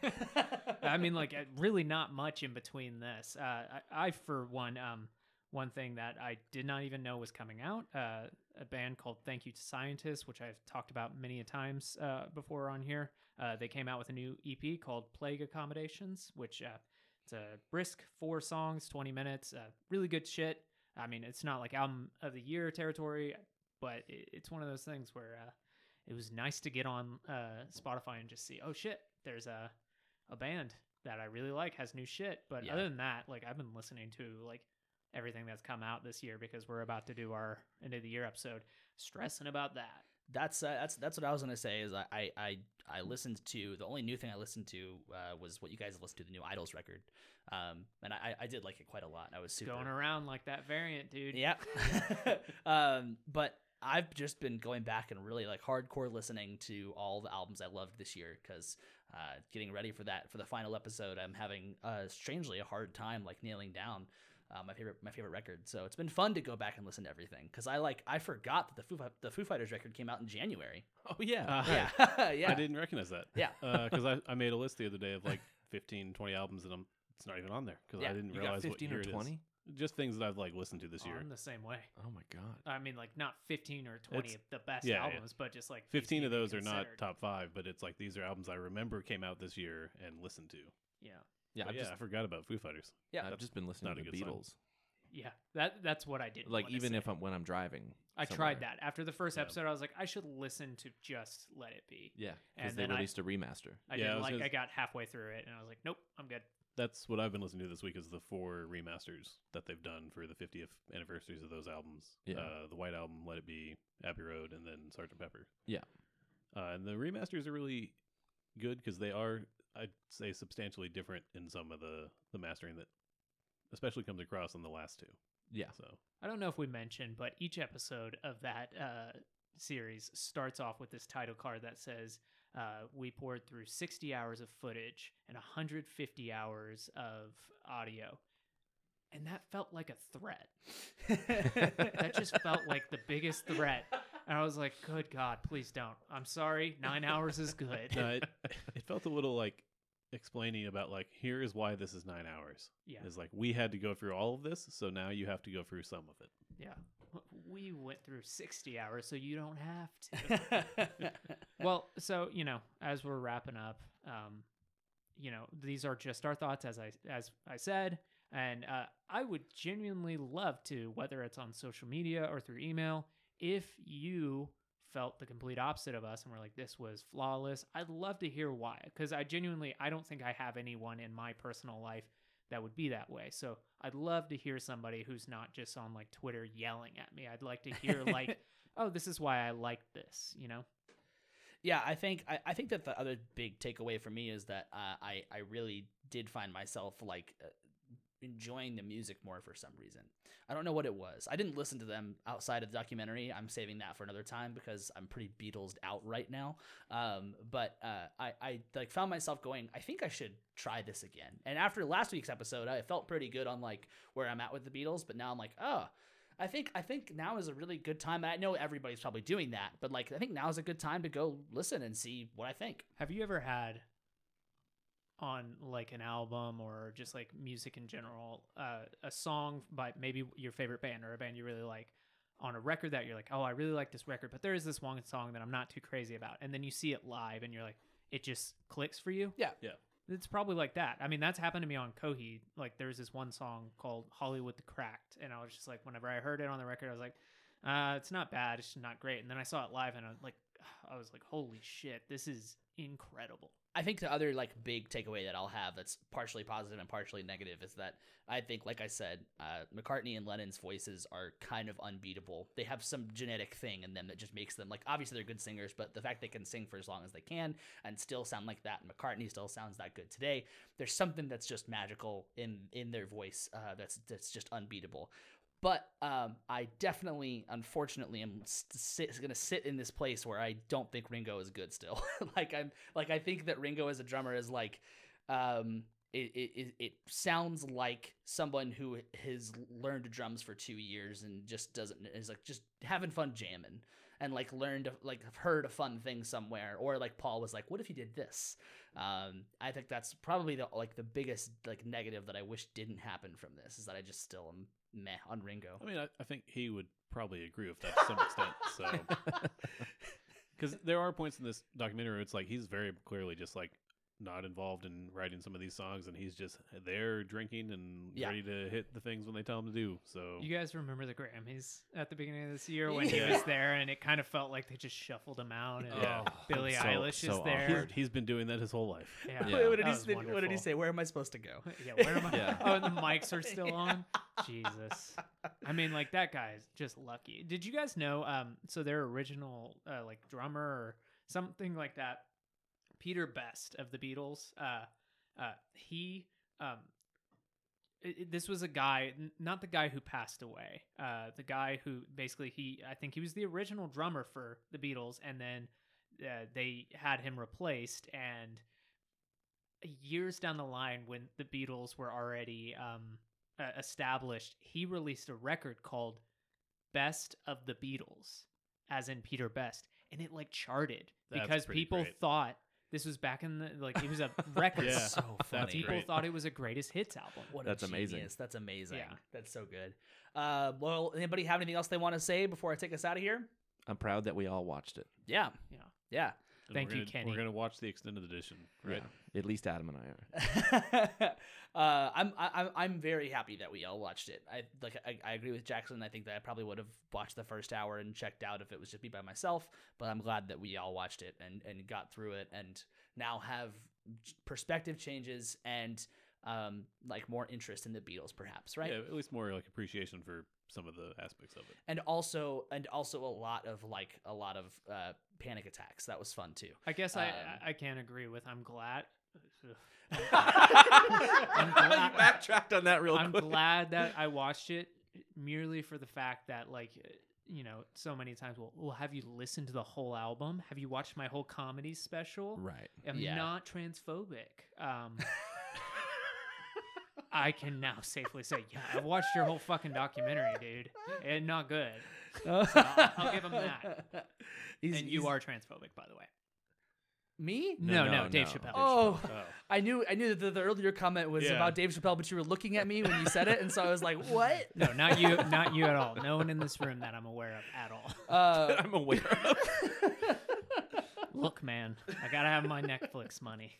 [laughs] I mean, like, really not much in between this. Uh, I, I, for one, um, one thing that I did not even know was coming out, uh, a band called Thank You to Scientists, which I've talked about many a times uh, before on here. Uh, they came out with a new EP called Plague Accommodations, which uh, it's a brisk four songs, 20 minutes, uh, really good shit. I mean, it's not like album of the year territory, but it, it's one of those things where uh, it was nice to get on uh, Spotify and just see, oh shit, there's a a band that I really like has new shit. But Yeah. other than that, like I've been listening to like everything that's come out this year because we're about to do our end of the year episode, stressing about that. That's uh, that's that's what I was gonna say. Is I I I, listened to the only new thing I listened to uh, was what you guys listened to the new Idles record, um, and I I did like it quite a lot. I was super Going around like that variant, dude. Yeah. [laughs] um, but I've just been going back and really like hardcore listening to all the albums I loved this year because uh, getting ready for that for the final episode, I'm having uh, strangely a hard time like nailing down. Uh, my favorite, my favorite record. So it's been fun to go back and listen to everything because I like I forgot that the Foo the Foo Fighters record came out in January. Oh, yeah. Uh, Yeah, [laughs] yeah, I didn't recognize that. yeah. because I, I made a list the other day of like 15, 20 albums, and I'm it's not even on there because Yeah. I didn't You realize got 15 what or year it is. 20? Just things that I've like listened to this year. I'm the same way. Oh, my God. I mean, like not 15 or 20 It's- of the best yeah, yeah. albums, but just like these 15 of to be those are not considered. top five, but it's like these are albums I remember came out this year and listened to. Yeah, Yeah, But I've, yeah, just, I forgot about Foo Fighters. Yeah, I've just been listening not to a the good sign. Beatles. yeah. That that's what I did. Like, even if I'm when I'm driving. I somewhere. tried that after the first Yeah. episode, I was like, I should listen to just let it be. Yeah, And because they then I- released a remaster. I Yeah, I did was like gonna- I got halfway through it and I was like, nope, I'm good. That's what I've been listening to this week is the four remasters that they've done for the 50th anniversaries of those albums. Yeah. Uh, the White Album, Let It Be, Abbey Road, and then Sgt. Pepper. Yeah. Uh, and the remasters are really good because they are, I'd say, substantially different in some of the, the mastering that especially comes across on the last two. Yeah. So I don't know if we mentioned, but each episode of that uh, series starts off with this title card that says, uh, "We poured through 60 hours of footage and 150 hours of audio," and that felt like a threat. [laughs] that just felt like the biggest threat. And I was like, "Good God, please don't." I'm sorry. Nine hours is good. no, it, [laughs] it felt a little like explaining about like here is why this is nine hours. Yeah. It's like we had to go through all of this, so now you have to go through some of it. Yeah. We went through 60 hours, so you don't have to. [laughs] well, so you know, as we're wrapping up, um, you know, these are just our thoughts, as I as I said, and uh, I would genuinely love to, whether it's on social media or through email, if you felt the complete opposite of us and were like, this was flawless. I'd love to hear why, because I genuinely, I don't think I have anyone in my personal life that would be that way. So I'd love to hear somebody who's not just on like Twitter yelling at me. I'd like to hear like, [laughs] oh, this is why I like this, you know? yeah, I think I, I think that the other big takeaway for me is that uh, I I really did find myself like uh, enjoying the music more for some reason. I don't know what it was. I didn't listen to them outside of the documentary. I'm saving that for another time because I'm pretty Beatles out right now. Um, but uh, I I like found myself going. I think I should try this again. And after last week's episode, I felt pretty good on like where I'm at with the Beatles. But now I'm like, oh. I think I think now is a really good time. I know everybody's probably doing that, but like I think now is a good time to go listen and see what I think. Have you ever had on like an album or just like music in general, uh, a song by maybe your favorite band or a band you really like on a record that you're like, oh, I really like this record, but there is this one song that I'm not too crazy about, and then you see it live and you're like, it just clicks for you. Yeah. Yeah. It's probably like that. I mean, that's happened to me on Coheed. Like, there's this one song called Hollywood the Cracked, and I was just like, whenever I heard it on the record, I was like, uh, it's not bad, it's not great. And then I saw it live, and I was like, [sighs] I was like, holy shit, this is incredible. I think the other like big takeaway that I'll have that's partially positive and partially negative is that I think, like I said, uh, McCartney and Lennon's voices are kind of unbeatable. They have some genetic thing in them that just makes them like obviously they're good singers, but the fact they can sing for as long as they can and still sound like that, and McCartney still sounds that good today. There's something that's just magical in in their voice uh, that's that's just unbeatable. But um, I definitely, unfortunately, am going to sit in this place where I don't think Ringo is good still. [laughs] like I'm, like I think that Ringo as a drummer is like, um, it, it it sounds like someone who has learned drums for two years and just doesn't is like just having fun jamming and like learned like heard a fun thing somewhere or like Paul was like, what if you did this? Um, I think that's probably the like the biggest like negative that I wish didn't happen from this is that I just still am meh on Ringo. I mean, I, I think he would probably agree with that to some extent. So, [laughs] [laughs] because there are points in this documentary where it's like he's very clearly just like not involved in writing some of these songs, and he's just there drinking and Yeah. ready to hit the things when they tell him to do. So, You guys remember the Grammys at the beginning of this year when he was there, and it kind of felt like they just shuffled him out, and Yeah. Billie So- Eilish so is there. he's, awkward. he's been doing that his whole life. Yeah, Yeah. [laughs] what, did he, was say- what did he say? Where am I supposed to go? [laughs] Yeah, where am I? Yeah. Oh, and the mics are still [laughs] on. Jesus, I mean, like that guy's just lucky. Did you guys know? Um, so their original uh, like drummer or something like that, Peter Best of the Beatles. Uh, uh, he um, it, it- this was a guy, n- not the guy who passed away. Uh, the guy who basically he, I think he was the original drummer for the Beatles, and then uh, they had him replaced and years down the line when the beatles were already um, uh, established he released a record called best of the beatles as in peter best and it like charted That's because people great. thought this was back in the like it was a [laughs] record Yeah, so that's funny. people great. thought it was a greatest hits album What That's a amazing. genius. That's amazing. Yeah. That's so good. Uh, well, anybody have anything else they want to say before I take us out of here? I'm proud that we all watched it. Yeah. Yeah. Yeah. And Thank you, gonna, Kenny. We're gonna watch the extended edition, right? Yeah. At least Adam and I are. [laughs] uh, I'm I'm I'm very happy that we all watched it. I like I, I agree with Jackson. I think that I probably would have watched the first hour and checked out if it was just me by myself. But I'm glad that we all watched it and and got through it and now have perspective changes and um like more interest in the Beatles, perhaps. Right. Yeah, at least more like appreciation for some of the aspects of it. And also and also a lot of like a lot of uh, panic attacks. That was fun too. i guess i Um, i I can't agree with i'm glad [laughs] I'm glad- backtracked on that real I'm quick. glad that I watched it merely for the fact that, like, you know, so many times, well, well, have you listened to the whole album? Have you watched my whole comedy special? Right. I'm Yeah. not transphobic. Um, [laughs] I can now safely say, yeah, I've watched your whole fucking documentary, dude, and not good. I'll- I'll give him that. [laughs] He's- and you he's- are transphobic, by the way. me. No, No, no, no, Dave no. Chappelle. Oh, Oh. I knew I knew that the, the earlier comment was Yeah. about Dave Chappelle, but you were looking at me when you said it, and so I was like, "What?" No, not you, not you at all. No one in this room that I'm aware of at all. Uh, [laughs] I'm aware of. [laughs] Look, man, I gotta have my Netflix money.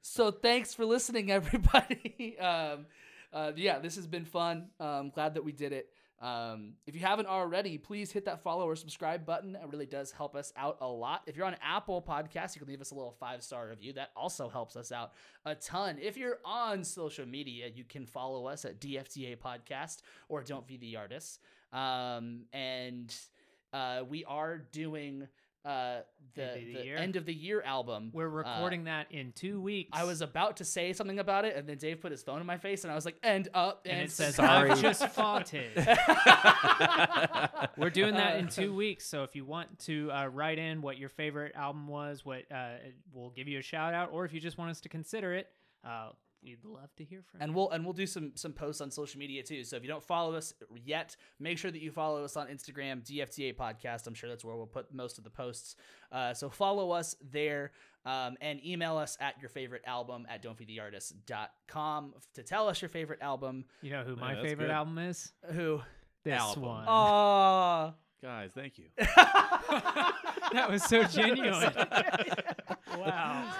so thanks for listening, [laughs] everybody. um, uh, yeah, this has been fun. Um, glad that we did it. Um, if you haven't already, please hit that follow or subscribe button. It really does help us out a lot. If you're on Apple Podcasts, you can leave us a little five star review. That also helps us out a ton. If you're on social media, you can follow us at DFTA Podcast or Don't Feed the Artists. Um, and uh, we are doing uh, the, End of the the year? end of the year album. We're Uh, recording that in two weeks. I was about to say something about it, and then Dave put his phone in my face, and I was like, "End up." and And, it says sorry. I've [laughs] just farted. We're doing that in two weeks, so if you want to uh, write in what your favorite album was, what uh, we'll give you a shout out, or if you just want us to consider it, uh, we'd love to hear from and you. we'll and we'll do some some posts on social media too. So if you don't follow us yet, make sure that you follow us on Instagram, DFTA Podcast. I'm sure that's where we'll put most of the posts. Uh, so follow us there. Um, and email us at your favorite album at don'tfeedtheartist.com to tell us your favorite album. You know who my that's favorite good. album is? Who? This Album. one. Oh, [laughs] Guys, thank you. [laughs] [laughs] that was so genuine. wow.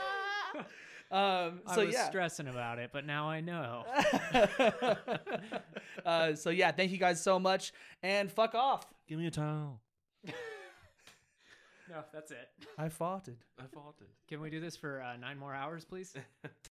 Um, I so was yeah. stressing about it, but now I know. [laughs] uh, so yeah, thank you guys so much, and fuck off. Give me a towel. [laughs] no, that's it. I farted. I faulted. Can we do this for uh, nine more hours, please? [laughs]